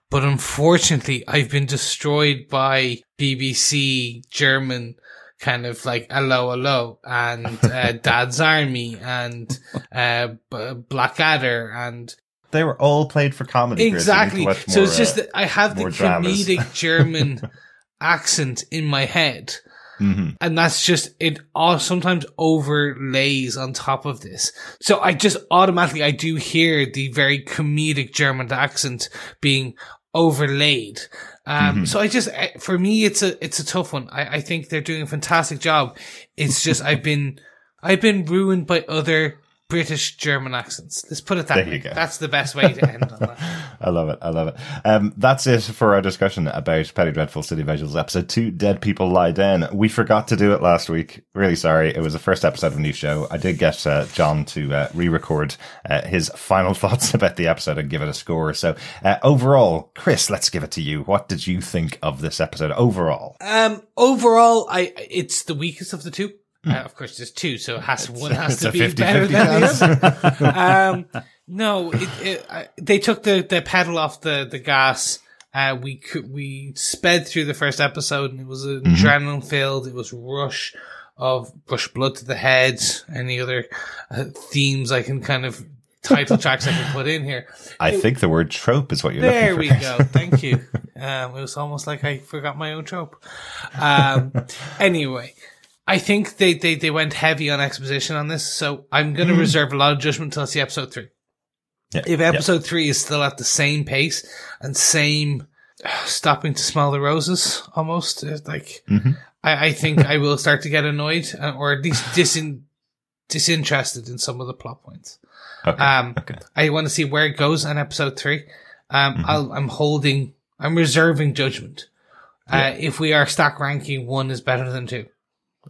But unfortunately, I've been destroyed by BBC German kind of like hello hello and *laughs* uh, Dad's Army and uh, B- Blackadder and they were all played for comedy. Chris. You need to exactly. so more, it's just uh, that I have the comedic German *laughs* accent in my head. Mhm. And that's just, it all sometimes overlays on top of this. So I just automatically, I do hear the very comedic German accent being overlaid. Um, so I just, eh, for me, it's a, it's a tough one. I, I think they're doing a fantastic job. It's just, I've been, I've been ruined by other British German accents. Let's put it that There way. That's the best way to end on that. *laughs* I love it. I love it. Um, that's it for our discussion about Penny Dreadful City Visuals episode two, Dead People Lie Down. We forgot to do it last week. Really sorry. It was the first episode of a new show. I did get uh, John to uh, re-record uh, his final *laughs* thoughts about the episode and give it a score. So uh, overall, Chris, let's give it to you. What did you think of this episode overall? Um, overall, I it's the weakest of the two. Uh, of course, there's two, so it has one has Hmm. to be better 50-50 than chance. the *laughs* other. um, no, it, it, I, they took the the pedal off the the gas. Uh, we could we sped through the first episode, and it was Mm-hmm. adrenaline filled. It was rush of rush blood to the head. Any other uh, themes I can kind of title *laughs* tracks I can put in here. I think the word trope is what you're There we go. Thank you. *laughs* Um, it was almost like I forgot my own trope. Um, anyway, I think they, they, they went heavy on exposition on this, so I'm going to reserve a lot of judgment until I see episode three. Yeah, If yeah. episode three is still at the same pace and same uh, *sighs* stopping to smell the roses, almost uh, like Mm-hmm. I, I think I will start to get annoyed uh, or at least disin- disinterested in some of the plot points. Okay. Um, okay. I want to see where it goes on episode three. Um, Mm-hmm. I'll, I'm holding, I'm reserving judgment. Uh, if we are stack ranking, one is better than two.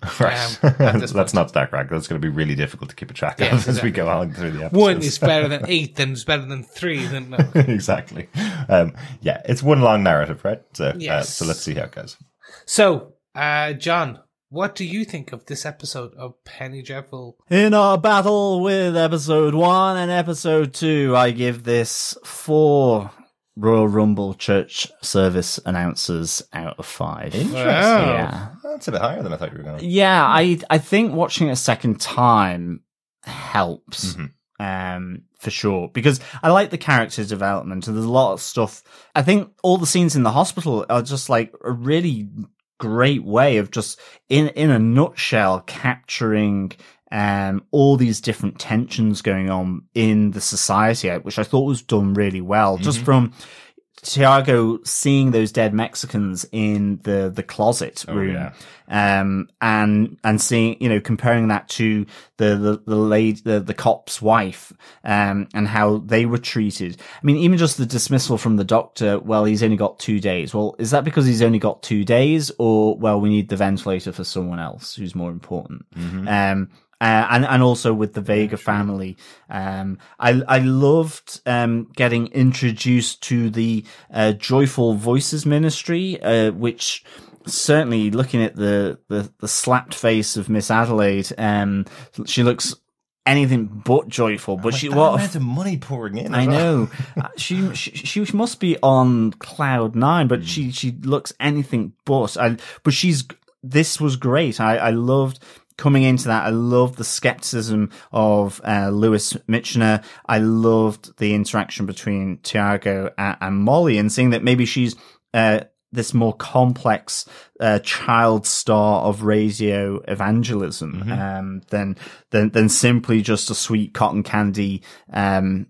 *laughs* Right. um, *laughs* at this That's not stack rank. That's going to be really difficult to keep a track Yes, of as we go along through the episode. One is better than *laughs* eight, then it's better than three, then no. exactly. Um, yeah, it's one long narrative, right? So, uh, so let's see how it goes. So, uh, John, what do you think of this episode of Penny Dreadful? In our battle with episode one and episode two, I give this four Royal Rumble church service announcers out of five. Interesting. Yeah. That's a bit higher than I thought you were going to. Yeah, I I think watching it a second time helps. Mhm. Um, for sure, because I like the character development and there's a lot of stuff. I think all the scenes in the hospital are just like a really great way of just in, in a nutshell capturing, um, all these different tensions going on in the society, which I thought was done really well. Just from, Tiago seeing those dead Mexicans in the the closet Oh, room, yeah. um, and and seeing you know comparing that to the the the lady the, the cop's wife, um, and how they were treated. I mean, even just the dismissal from the doctor. Well, he's only got two days. Well, is that because he's only got two days, or well, we need the ventilator for someone else who's more important? Um, uh, and and also with the Vega family, um, I I loved um, getting introduced to the uh, Joyful Voices Ministry, uh, which certainly looking at the, the the slapped face of Miss Adelaide, um, she looks anything but joyful. But she That what amount of money pouring in. I well. know *laughs* Uh, she, she she must be on cloud nine, but she she looks anything but. I, but she's this was great. I I loved coming into that. I loved the skepticism of uh, Lewis Michener. I loved the interaction between Tiago and, and Molly, and seeing that maybe she's. Uh, this more complex uh, child star of radio evangelism um, than than than simply just a sweet cotton candy um,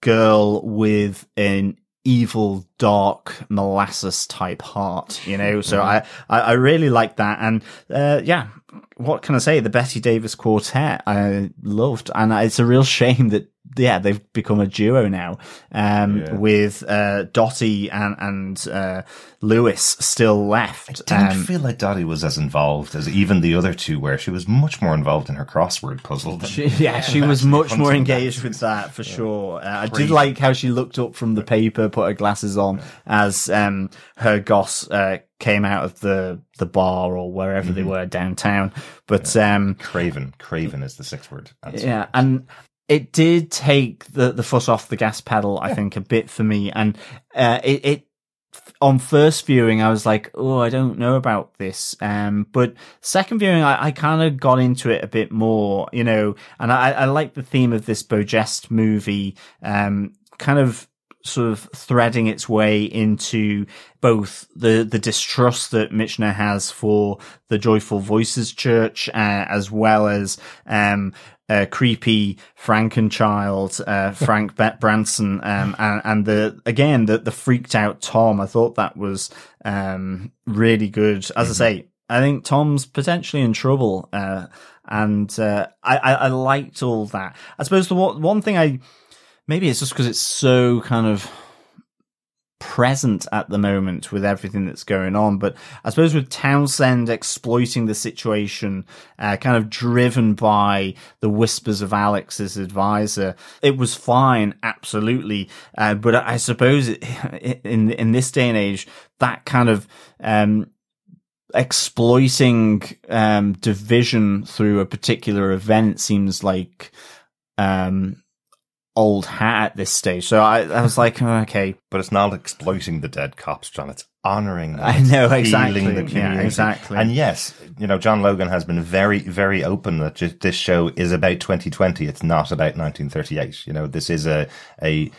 girl with an evil, dark molasses type heart, you know? So I, I, I really like that. And, uh, yeah, what can I say? The Bette Davis quartet I loved. And it's a real shame that, yeah, they've become a duo now, um, Yeah. with, uh, Dottie and, and, uh, Lewis still left. I didn't Um, feel like Dottie was as involved as even the other two were. She was much more involved in her crossword puzzle than She, yeah, *laughs* she was much more engaged with that for sure. Uh, I did like how she looked up from the paper, put her glasses on as um, Herr Goss uh, came out of the the bar or wherever they were downtown. But um, Craven. Craven is the sixth word. answer. yeah, and it did take the the foot off the gas pedal. I think a bit for me, and uh, it, it on first viewing, I was like, oh, I don't know about this. Um, but second viewing, I, I kind of got into it a bit more, you know, and I, I like the theme of this Beau Geste movie, um, kind of sort of threading its way into both the, the distrust that Michener has for the Joyful Voices Church, uh, as well as, um, uh, creepy Frankenchild, uh, Frank Bet Branson, um, and, and the, again, the, the freaked out Tom. I thought that was, um, really good. As I say, I think Tom's potentially in trouble, uh, and, uh, I, I, I liked all that. I suppose the one, one thing I, maybe it's just because it's so kind of present at the moment with everything that's going on. But I suppose with Townsend exploiting the situation, uh, kind of driven by the whispers of Alex's advisor, it was fine, absolutely. Uh, but I suppose in in this day and age, that kind of um, exploiting um, division through a particular event seems like um, old hat at this stage. So I, I was like, oh, okay, But it's not exploiting the dead cops, John. It's honoring them. *laughs* I know, exactly. the Yeah, exactly. And yes, you know, John Logan has been very, very open that this show is about 2020. It's not about 1938. You know, this is a, a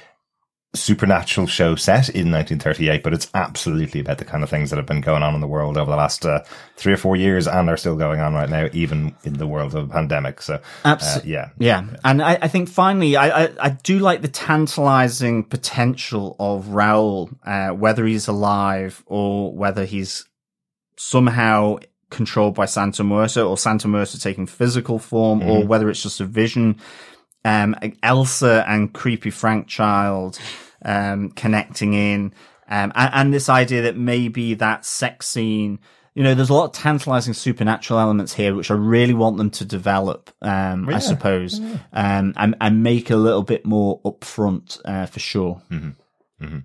supernatural show set in 1938, but it's absolutely about the kind of things that have been going on in the world over the last uh, three or four years and are still going on right now, even in the world of a pandemic. So, uh, Abso- yeah. Yeah, and I, I think finally, I, I, I do like the tantalizing potential of Raoul, uh, whether he's alive or whether he's somehow controlled by Santa Muerta or Santa Muerta taking physical form or whether it's just a vision. Um, Elsa and creepy Frank Child, um, connecting in, um, and, and this idea that maybe that sex scene, you know, there's a lot of tantalizing supernatural elements here, which I really want them to develop, um, I suppose, um, and, and make a little bit more upfront, uh, for sure.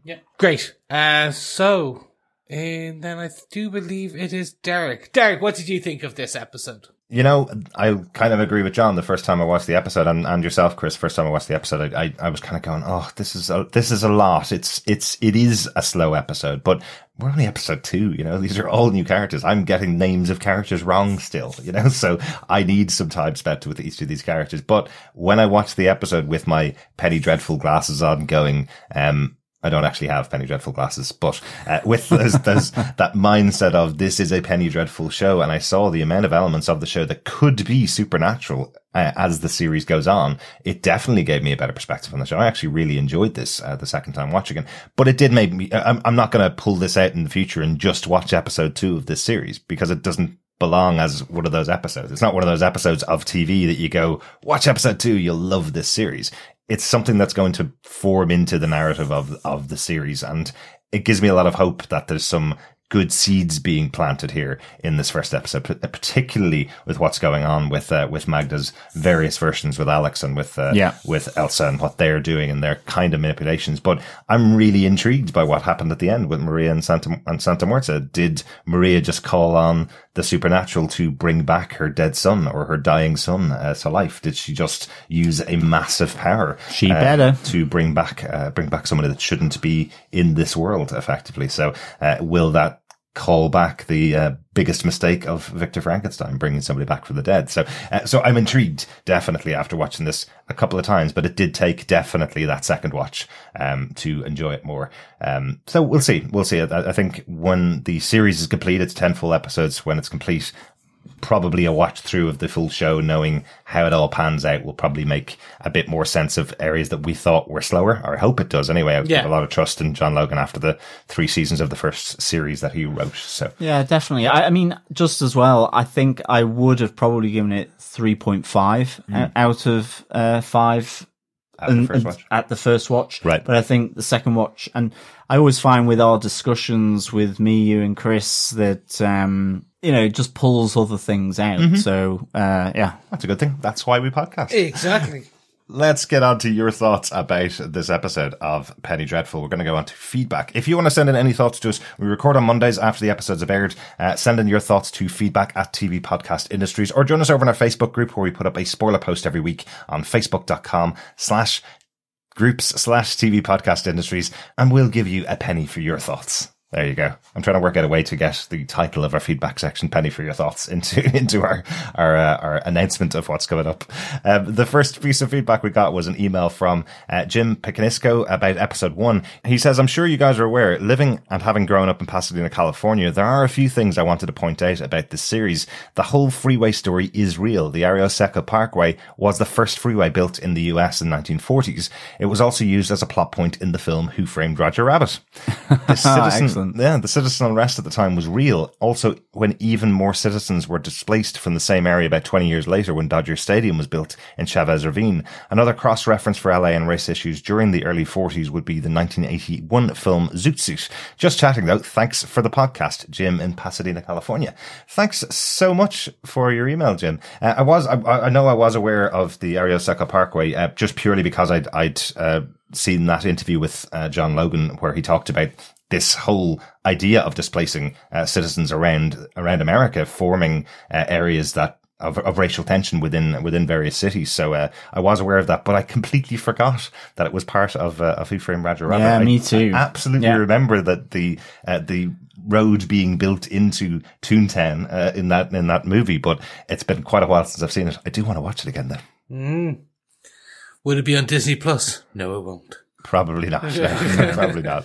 Yeah. Great. Uh, so, and then I do believe it is Derek. Derek, what did you think of this episode? You know, I kind of agree with John. The first time I watched the episode, and, and yourself, Chris, first time I watched the episode, I, I, I was kind of going, "Oh, this is a, this is a lot. It's it's it is a slow episode, but we're only episode two. You know, these are all new characters. I'm getting names of characters wrong still. You know, *laughs* so I need some time spent with each of these characters. But when I watched the episode with my Penny Dreadful glasses on, going, um, I don't actually have Penny Dreadful glasses, but uh, with those, those, *laughs* that mindset of this is a Penny Dreadful show, and I saw the amount of elements of the show that could be supernatural uh, as the series goes on, it definitely gave me a better perspective on the show. I actually really enjoyed this uh, the second time watching it, but it did make me. I'm, I'm not going to pull this out in the future and just watch episode two of this series because it doesn't belong as one of those episodes. It's not one of those episodes of TV that you go, watch episode two, you'll love this series. It's something that's going to form into the narrative of, of the series. And it gives me a lot of hope that there's some good seeds being planted here in this first episode, particularly with what's going on with uh, with Magda's various versions with Alex and with uh, yeah. with Elsa and what they're doing and their kind of manipulations. But I'm really intrigued by what happened at the end with Maria and Santa and Santa Muerta. Did Maria just call on the supernatural to bring back her dead son or her dying son uh, to life? Did she just use a massive power? She uh, better to bring back uh, bring back somebody that shouldn't be in this world, effectively. So, uh, will that call back the uh, biggest mistake of Victor Frankenstein, bringing somebody back from the dead. So, uh, so I'm intrigued definitely after watching this a couple of times, but it did take definitely that second watch um, to enjoy it more. Um, so we'll see, we'll see. I, I think when the series is complete, it's ten full episodes. When it's complete, probably a watch through of the full show, knowing how it all pans out, will probably make a bit more sense of areas that we thought were slower, or I hope it does anyway. I yeah. have a lot of trust in John Logan after the three seasons of the first series that he wrote. So yeah, definitely. I, I mean, just as well, I think I would have probably given it three point five mm. out of uh, five. At the, first watch. at the first watch, right? But I think the second watch, and I always find with our discussions with me, you, and Chris that um, you know, just pulls other things out. Mm-hmm. So, uh, yeah. That's a good thing. That's why we podcast. Exactly. *laughs* Let's get on to your thoughts about this episode of Penny Dreadful. We're going to go on to feedback. If you want to send in any thoughts to us, we record on Mondays after the episodes have aired. Uh, send in your thoughts to feedback at TV Podcast Industries or join us over in our Facebook group where we put up a spoiler post every week on facebook.com slash groups slash TV Podcast Industries and we'll give you a penny for your thoughts. There you go. I'm trying to work out a way to get the title of our feedback section, Penny, for your thoughts into *laughs* into our our uh, our announcement of what's coming up. Um, the first piece of feedback we got was an email from uh, Jim Picanisco about episode one. He says, "I'm sure you guys are aware, living and having grown up in Pasadena, California, there are a few things I wanted to point out about this series. The whole freeway story is real. The Arroyo Parkway was the first freeway built in the U.S. in 1940s. It was also used as a plot point in the film Who Framed Roger Rabbit. *laughs* The citizen." Yeah, the citizen unrest at the time was real. Also, when even more citizens were displaced from the same area about 20 years later when Dodger Stadium was built in Chavez Ravine. Another cross-reference for LA and race issues during the early 40s would be the 1981 film Zoot Suit. Just chatting though. Thanks for the podcast, Jim in Pasadena, California. Thanks so much for your email, Jim. Uh, I was, I, I, know I was aware of the Arroyo Seco Parkway, uh, just purely because I'd, I'd, uh, seen that interview with uh, John Logan where he talked about this whole idea of displacing uh, citizens around around America, forming uh, areas that of, of, racial tension within within various cities. So uh, I was aware of that, but I completely forgot that it was part of uh, of Who Framed Roger Rabbit. Yeah, me too. I absolutely yeah. remember that the uh, the road being built into Toontown uh, in that in that movie, but it's been quite a while since I've seen it. I do want to watch it again though. Mm. Would it be on Disney Plus? No, it won't. Probably not. *laughs* *laughs* Probably not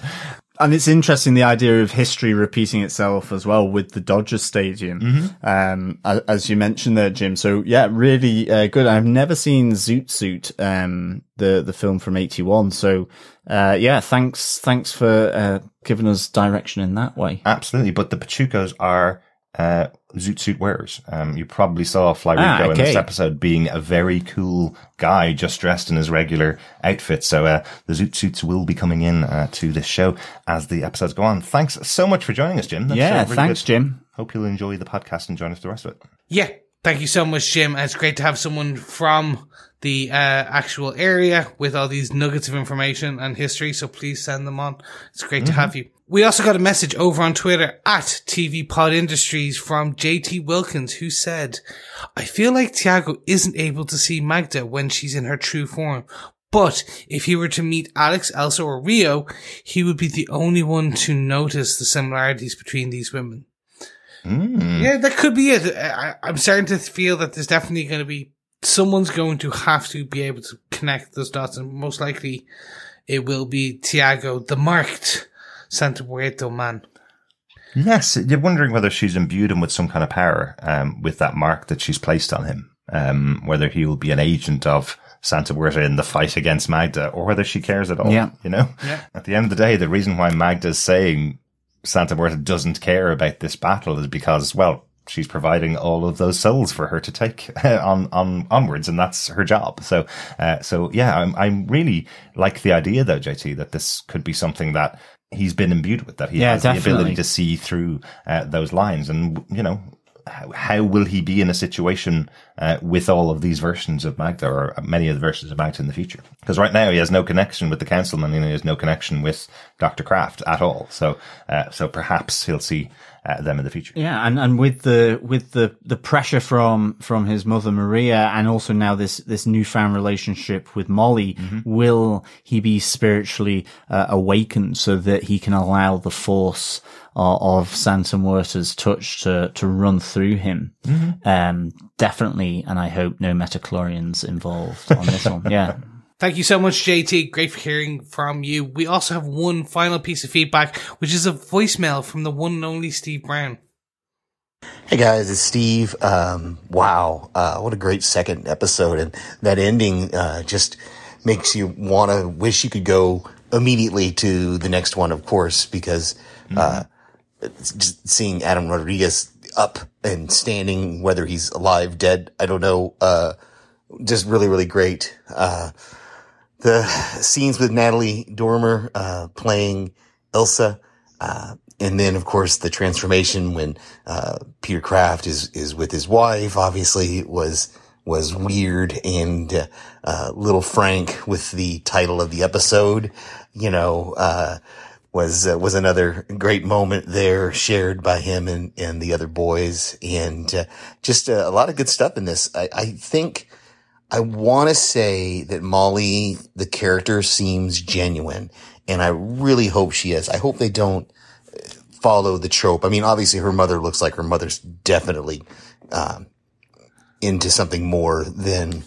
and it's interesting the idea of history repeating itself as well with the Dodger Stadium, mm-hmm. um, as you mentioned there, Jim. So yeah, really uh, good. I've never seen Zoot Suit, um, the the film from '81. So uh, yeah, thanks thanks for uh, giving us direction in that way. Absolutely, but the Pachucos are uh, Zoot Suit wearers. Um, you probably saw Fly Rico ah, okay. in this episode being a very cool guy just dressed in his regular outfit. So, uh, the Zoot Suits will be coming in, uh, to this show as the episodes go on. Thanks so much for joining us, Jim. That's, yeah, uh, really thanks, good. Jim. Hope you'll enjoy the podcast and join us for the rest of it. Yeah. Thank you so much, Jim. It's great to have someone from the uh, actual area with all these nuggets of information and history. So please send them on. It's great mm-hmm. to have you. We also got a message over on Twitter at TV Pod Industries from JT Wilkins who said, I feel like Tiago isn't able to see Magda when she's in her true form. But if he were to meet Alex, Elsa, or Rio, he would be the only one to notice the similarities between these women. Mm. Yeah, that could be it. I, I'm starting to feel that there's definitely going to be someone's going to have to be able to connect those dots, and most likely it will be Tiago, the marked Santa Muerta man. Yes, you're wondering whether she's imbued him with some kind of power, um, with that mark that she's placed on him. Um, whether he will be an agent of Santa Muerta in the fight against Magda, or whether she cares at all. Yeah. You know? Yeah. At the end of the day, the reason why Magda's saying Santa Muerta doesn't care about this battle is because, well, she's providing all of those souls for her to take *laughs* on on onwards, and that's her job. So, uh, so yeah, I'm I'm really like the idea though, JT, that this could be something that he's been imbued with that he Yeah, has the ability to see through uh, those lines and you know how, how will he be in a situation uh, with all of these versions of Magda or many of the versions of Magda in the future? Because right now he has no connection with the councilman and he has no connection with Dr. Craft at all. So, uh, so perhaps he'll see uh, them in the future. Yeah, and, and with the with the, the pressure from from his mother Maria, and also now this this newfound relationship with Molly, will he be spiritually uh, awakened so that he can allow the force uh, of Santa Muerta's touch to to run through him? Um, definitely, and I hope no midi-chlorians involved on this one. Yeah. *laughs* Thank you so much, JT. Great for hearing from you. We also have one final piece of feedback, which is a voicemail from the one and only Steve Brown. Hey guys, it's Steve. Um, wow, uh, what a great second episode, and that ending uh, just makes you want to wish you could go immediately to the next one, of course, because uh, it's just seeing Adam Rodriguez up and standing, whether he's alive, dead, I don't know. Uh, just really, really great. The scenes with Natalie Dormer uh, playing Elsa, uh, and then of course the transformation when uh, Peter Craft is is with his wife. Obviously, was was weird, and uh, little Frank with the title of the episode, you know. Uh, was uh, was another great moment there shared by him and and the other boys and just uh, a lot of good stuff in this I, I think I want to say that Molly, the character, seems genuine, and I really hope she is. I hope they don't uh, follow the trope. I mean, obviously, her mother looks like her mother's definitely um, into something more than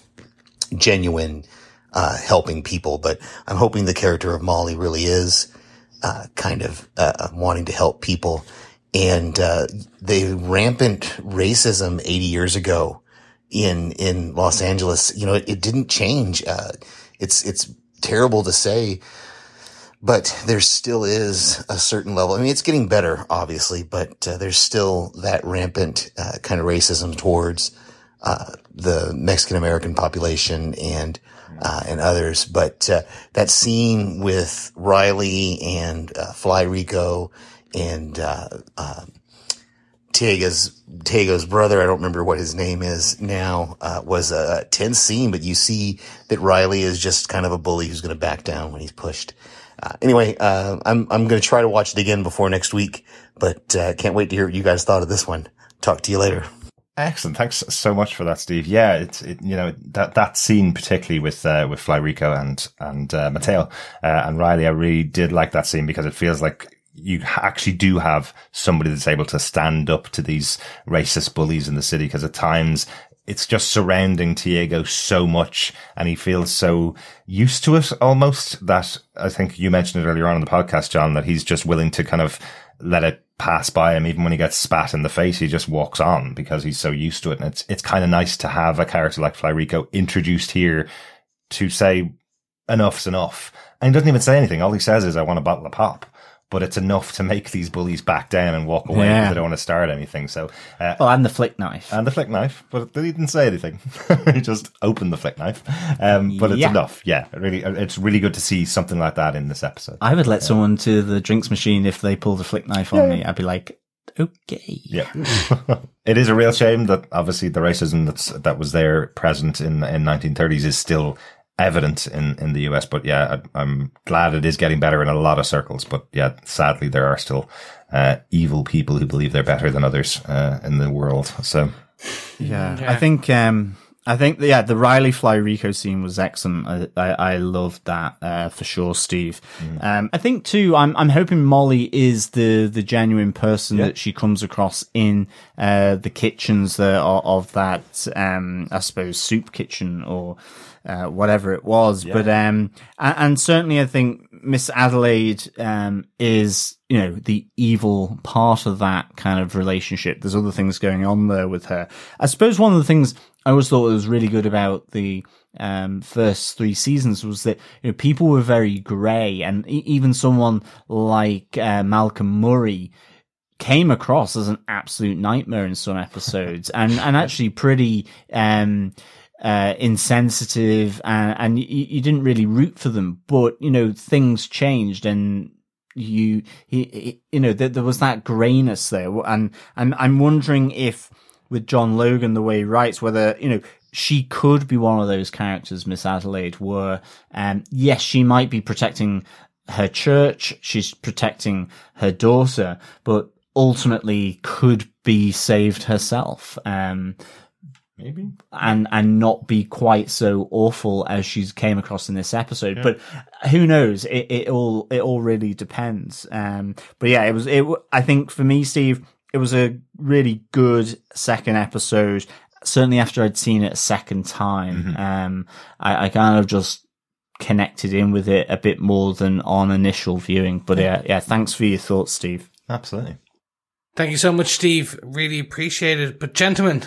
genuine uh, helping people, but I'm hoping the character of Molly really is uh, kind of uh, wanting to help people. And uh, the rampant racism 80 years ago in in Los Angeles, you know, it, it didn't change. Uh, it's it's terrible to say, but there still is a certain level. I mean, it's getting better, obviously, but uh, there's still that rampant uh, kind of racism towards uh, the Mexican American population and uh, and others. But uh, that scene with Riley and uh, Fly Rico and Tega's Tego's brother, I don't remember what his name is now, uh, was a tense scene, but you see that Riley is just kind of a bully who's going to back down when he's pushed. Uh, anyway, uh, I'm I'm going to try to watch it again before next week, but uh, can't wait to hear what you guys thought of this one. Talk to you later. Excellent. Thanks so much for that, Steve. Yeah, it's, it, you know, that, that scene, particularly with, uh, with Fly Rico and, and, uh, Mateo, uh, and Riley, I really did like that scene because it feels like you actually do have somebody that's able to stand up to these racist bullies in the city because at times it's just surrounding Tiago so much and he feels so used to it almost that I think you mentioned it earlier on in the podcast, John, that he's just willing to kind of let it pass by him. Even when he gets spat in the face, he just walks on because he's so used to it. And it's, it's kind of nice to have a character like Fly Rico introduced here to say enough's enough. And he doesn't even say anything. All he says is, I want a bottle of pop. But it's enough to make these bullies back down and walk away Yeah. because they don't want to start anything. So, uh, Oh, and the flick knife. and the flick knife, but they didn't say anything. *laughs* he just opened the flick knife. Um, but it's Yeah. enough. Yeah, really, it's really good to see something like that in this episode. I would let someone to the drinks machine if they pulled a flick knife on me. I'd be like, okay. Yeah, *laughs* it is a real shame that obviously the racism that's that was there present in in 1930s is still evident in in the US. But yeah, I, I'm glad it is getting better in a lot of circles. But yeah, sadly, there are still uh, evil people who believe they're better than others uh, in the world. So Yeah, Yeah. I think um, I think yeah, the Riley Fly Rico scene was excellent. I I, I loved that uh, for sure, Steve. Um, I think too. I'm I'm hoping Molly is the the genuine person that she comes across in uh, the kitchens that are, of that um, I suppose soup kitchen or. Uh, whatever it was, but um, and, and certainly I think Miss Adelaide um is you know the evil part of that kind of relationship. There's other things going on there with her. I suppose one of the things I always thought was really good about the um, first three seasons was that you know people were very grey, and e- even someone like uh, Malcolm Murray came across as an absolute nightmare in some episodes, *laughs* and and actually pretty um uh, insensitive and, and you, you didn't really root for them, but you know, things changed and you he, he you know there, there was that grayness there. And and i'm wondering if with john logan the way he writes whether you know she could be one of those characters miss adelaide were. Um yes she might be protecting her church she's protecting her daughter but ultimately could be saved herself. Um Maybe. and and not be quite so awful as she's came across in this episode. But who knows? It, it all it all really depends. Um, but yeah, it was it. w- I think for me, Steve, it was a really good second episode. Certainly after I'd seen it a second time, um, I, I kind of just connected in with it a bit more than on initial viewing. But yeah, yeah. Thanks for your thoughts, Steve. Absolutely. Thank you so much, Steve. Really appreciate it. But gentlemen,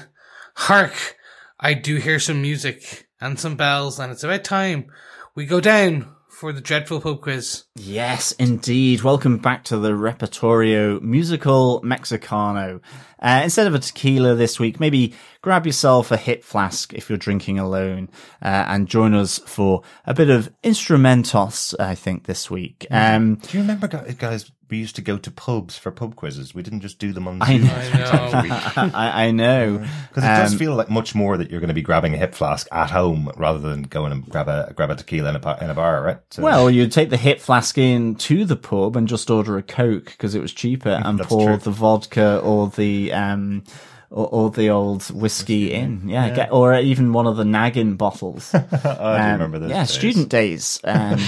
hark! I do hear some music and some bells, and it's about time we go down for the dreadful pub quiz. Yes, indeed. Welcome back to the Repertorio Musical Mexicano. Uh, instead of a tequila this week, maybe grab yourself a hit flask if you're drinking alone, uh, and join us for a bit of instrumentos, I think, this week. Um, Do you remember, gu- guys? We used to go to pubs for pub quizzes. We didn't just do them on I Zoom. I know. *laughs* I, I know. *laughs* because it does Um, feel like much more that you're going to be grabbing a hip flask at home rather than going and grab a grab a tequila in a in a bar, right? So, Well, you'd take the hip flask in to the pub and just order a Coke because it was cheaper *laughs* and pour true. the vodka or the, um, or, or the old whiskey in. Yeah, Get, or even one of the naggin bottles. I do Um, remember those. Yeah, days. student days. Um,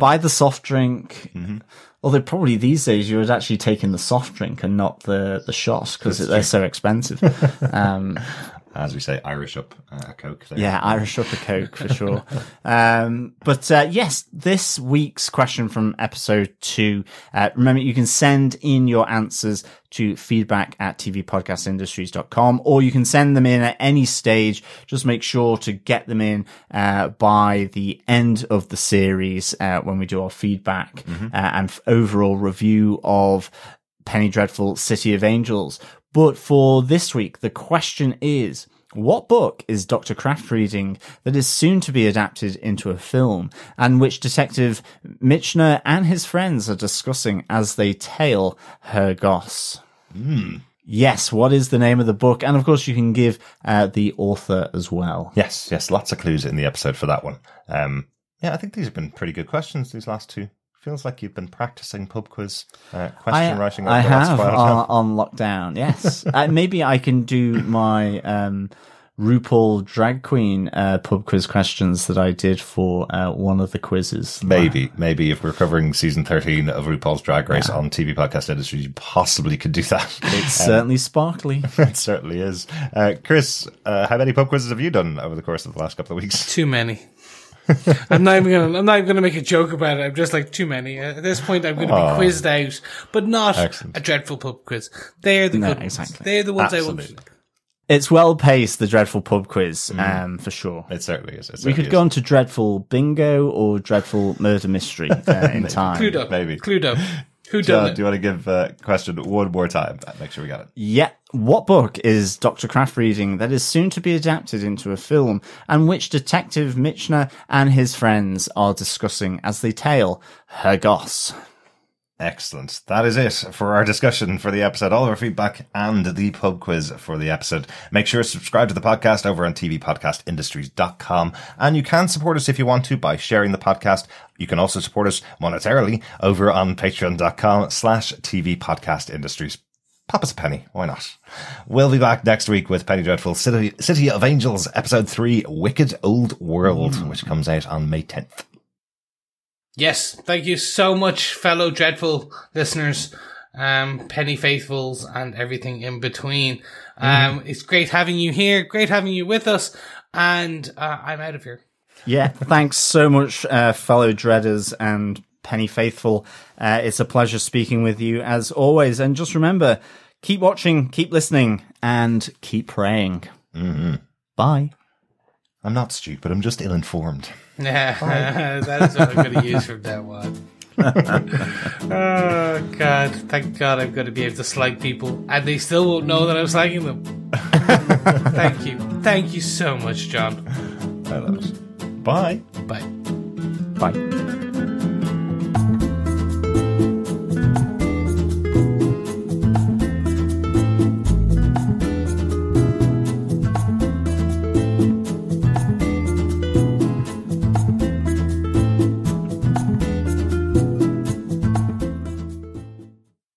buy the soft drink. Mm-hmm. Although probably these days you would actually take in the soft drink and not the, the shot because they're so expensive. *laughs* um, as we say, Irish up uh, a coke. There. yeah, Irish up a Coke for sure. *laughs* Um, but uh, yes, this week's question from episode two. Uh, remember, you can send in your answers to feedback at tvpodcastindustries.com or you can send them in at any stage. Just make sure to get them in uh, by the end of the series uh, when we do our feedback uh, and f- overall review of Penny Dreadful City of Angels. But for this week, the question is, what book is Dr. Craft reading that is soon to be adapted into a film and which Detective Michener and his friends are discussing as they tail Herr Goss? Yes, what is the name of the book? And of course, you can give uh, the author as well. Yes, yes, lots of clues in the episode for that one. Um, yeah, I think these have been pretty good questions. These last two feels like you've been practicing pub quiz uh, question I, writing. I over the last have while. on, on lockdown. Yes, *laughs* uh, maybe I can do my um, RuPaul drag queen uh, pub quiz questions that I did for uh, one of the quizzes. Maybe, maybe if we're covering season 13 of RuPaul's Drag Race on TV Podcast Industry, you possibly could do that. It's *laughs* certainly sparkly. *laughs* it certainly is. Uh, Chris, uh, how many pub quizzes have you done over the course of the last couple of weeks? Too many. *laughs* I'm not even gonna. I'm not even gonna make a joke about it. I'm just like too many. At this point, I'm gonna Aw. be quizzed out, but not Excellent. a dreadful pub quiz. They're the No, good ones. exactly. They're the ones I want. It's well paced, the dreadful pub quiz, um, for sure. It certainly is. It We could is. go on to dreadful bingo or dreadful murder mystery uh, *laughs* in time. Clued up. Maybe. Clued up. *laughs* Who John, done do you want to give uh, question one more time? Uh, Make sure we got it. Yeah. What book is Dr. Craft reading that is soon to be adapted into a film and which Detective Michener and his friends are discussing as they tail Herr Goss? Excellent. That is it for our discussion for the episode. All of our feedback and the pub quiz for the episode. Make sure to subscribe to the podcast over on tvpodcastindustries.com. And you can support us if you want to by sharing the podcast. You can also support us monetarily over on patreon.com slash tvpodcastindustries. Pop us a penny. Why not? We'll be back next week with Penny Dreadful City, City of Angels, episode three, Wicked Old World, hmm. which comes out on May 10th. Yes, thank you so much, fellow dreadful listeners, um, penny faithfuls, and everything in between. Um, it's great having you here, great having you with us, and uh, I'm out of here. Yeah. Thanks so much, uh, fellow dreaders and Penny Faithful. Uh, it's a pleasure speaking with you as always. And just remember, keep watching, keep listening, and keep praying. Mm-hmm. Bye. I'm not stupid, I'm just ill informed. *laughs* that is what I'm going to use from now on. *laughs* oh God! Thank God I'm going to be able to slag people, and they still won't know that I'm slagging them. *laughs* thank you, thank you so much, John. I love it. Bye. Bye. Bye.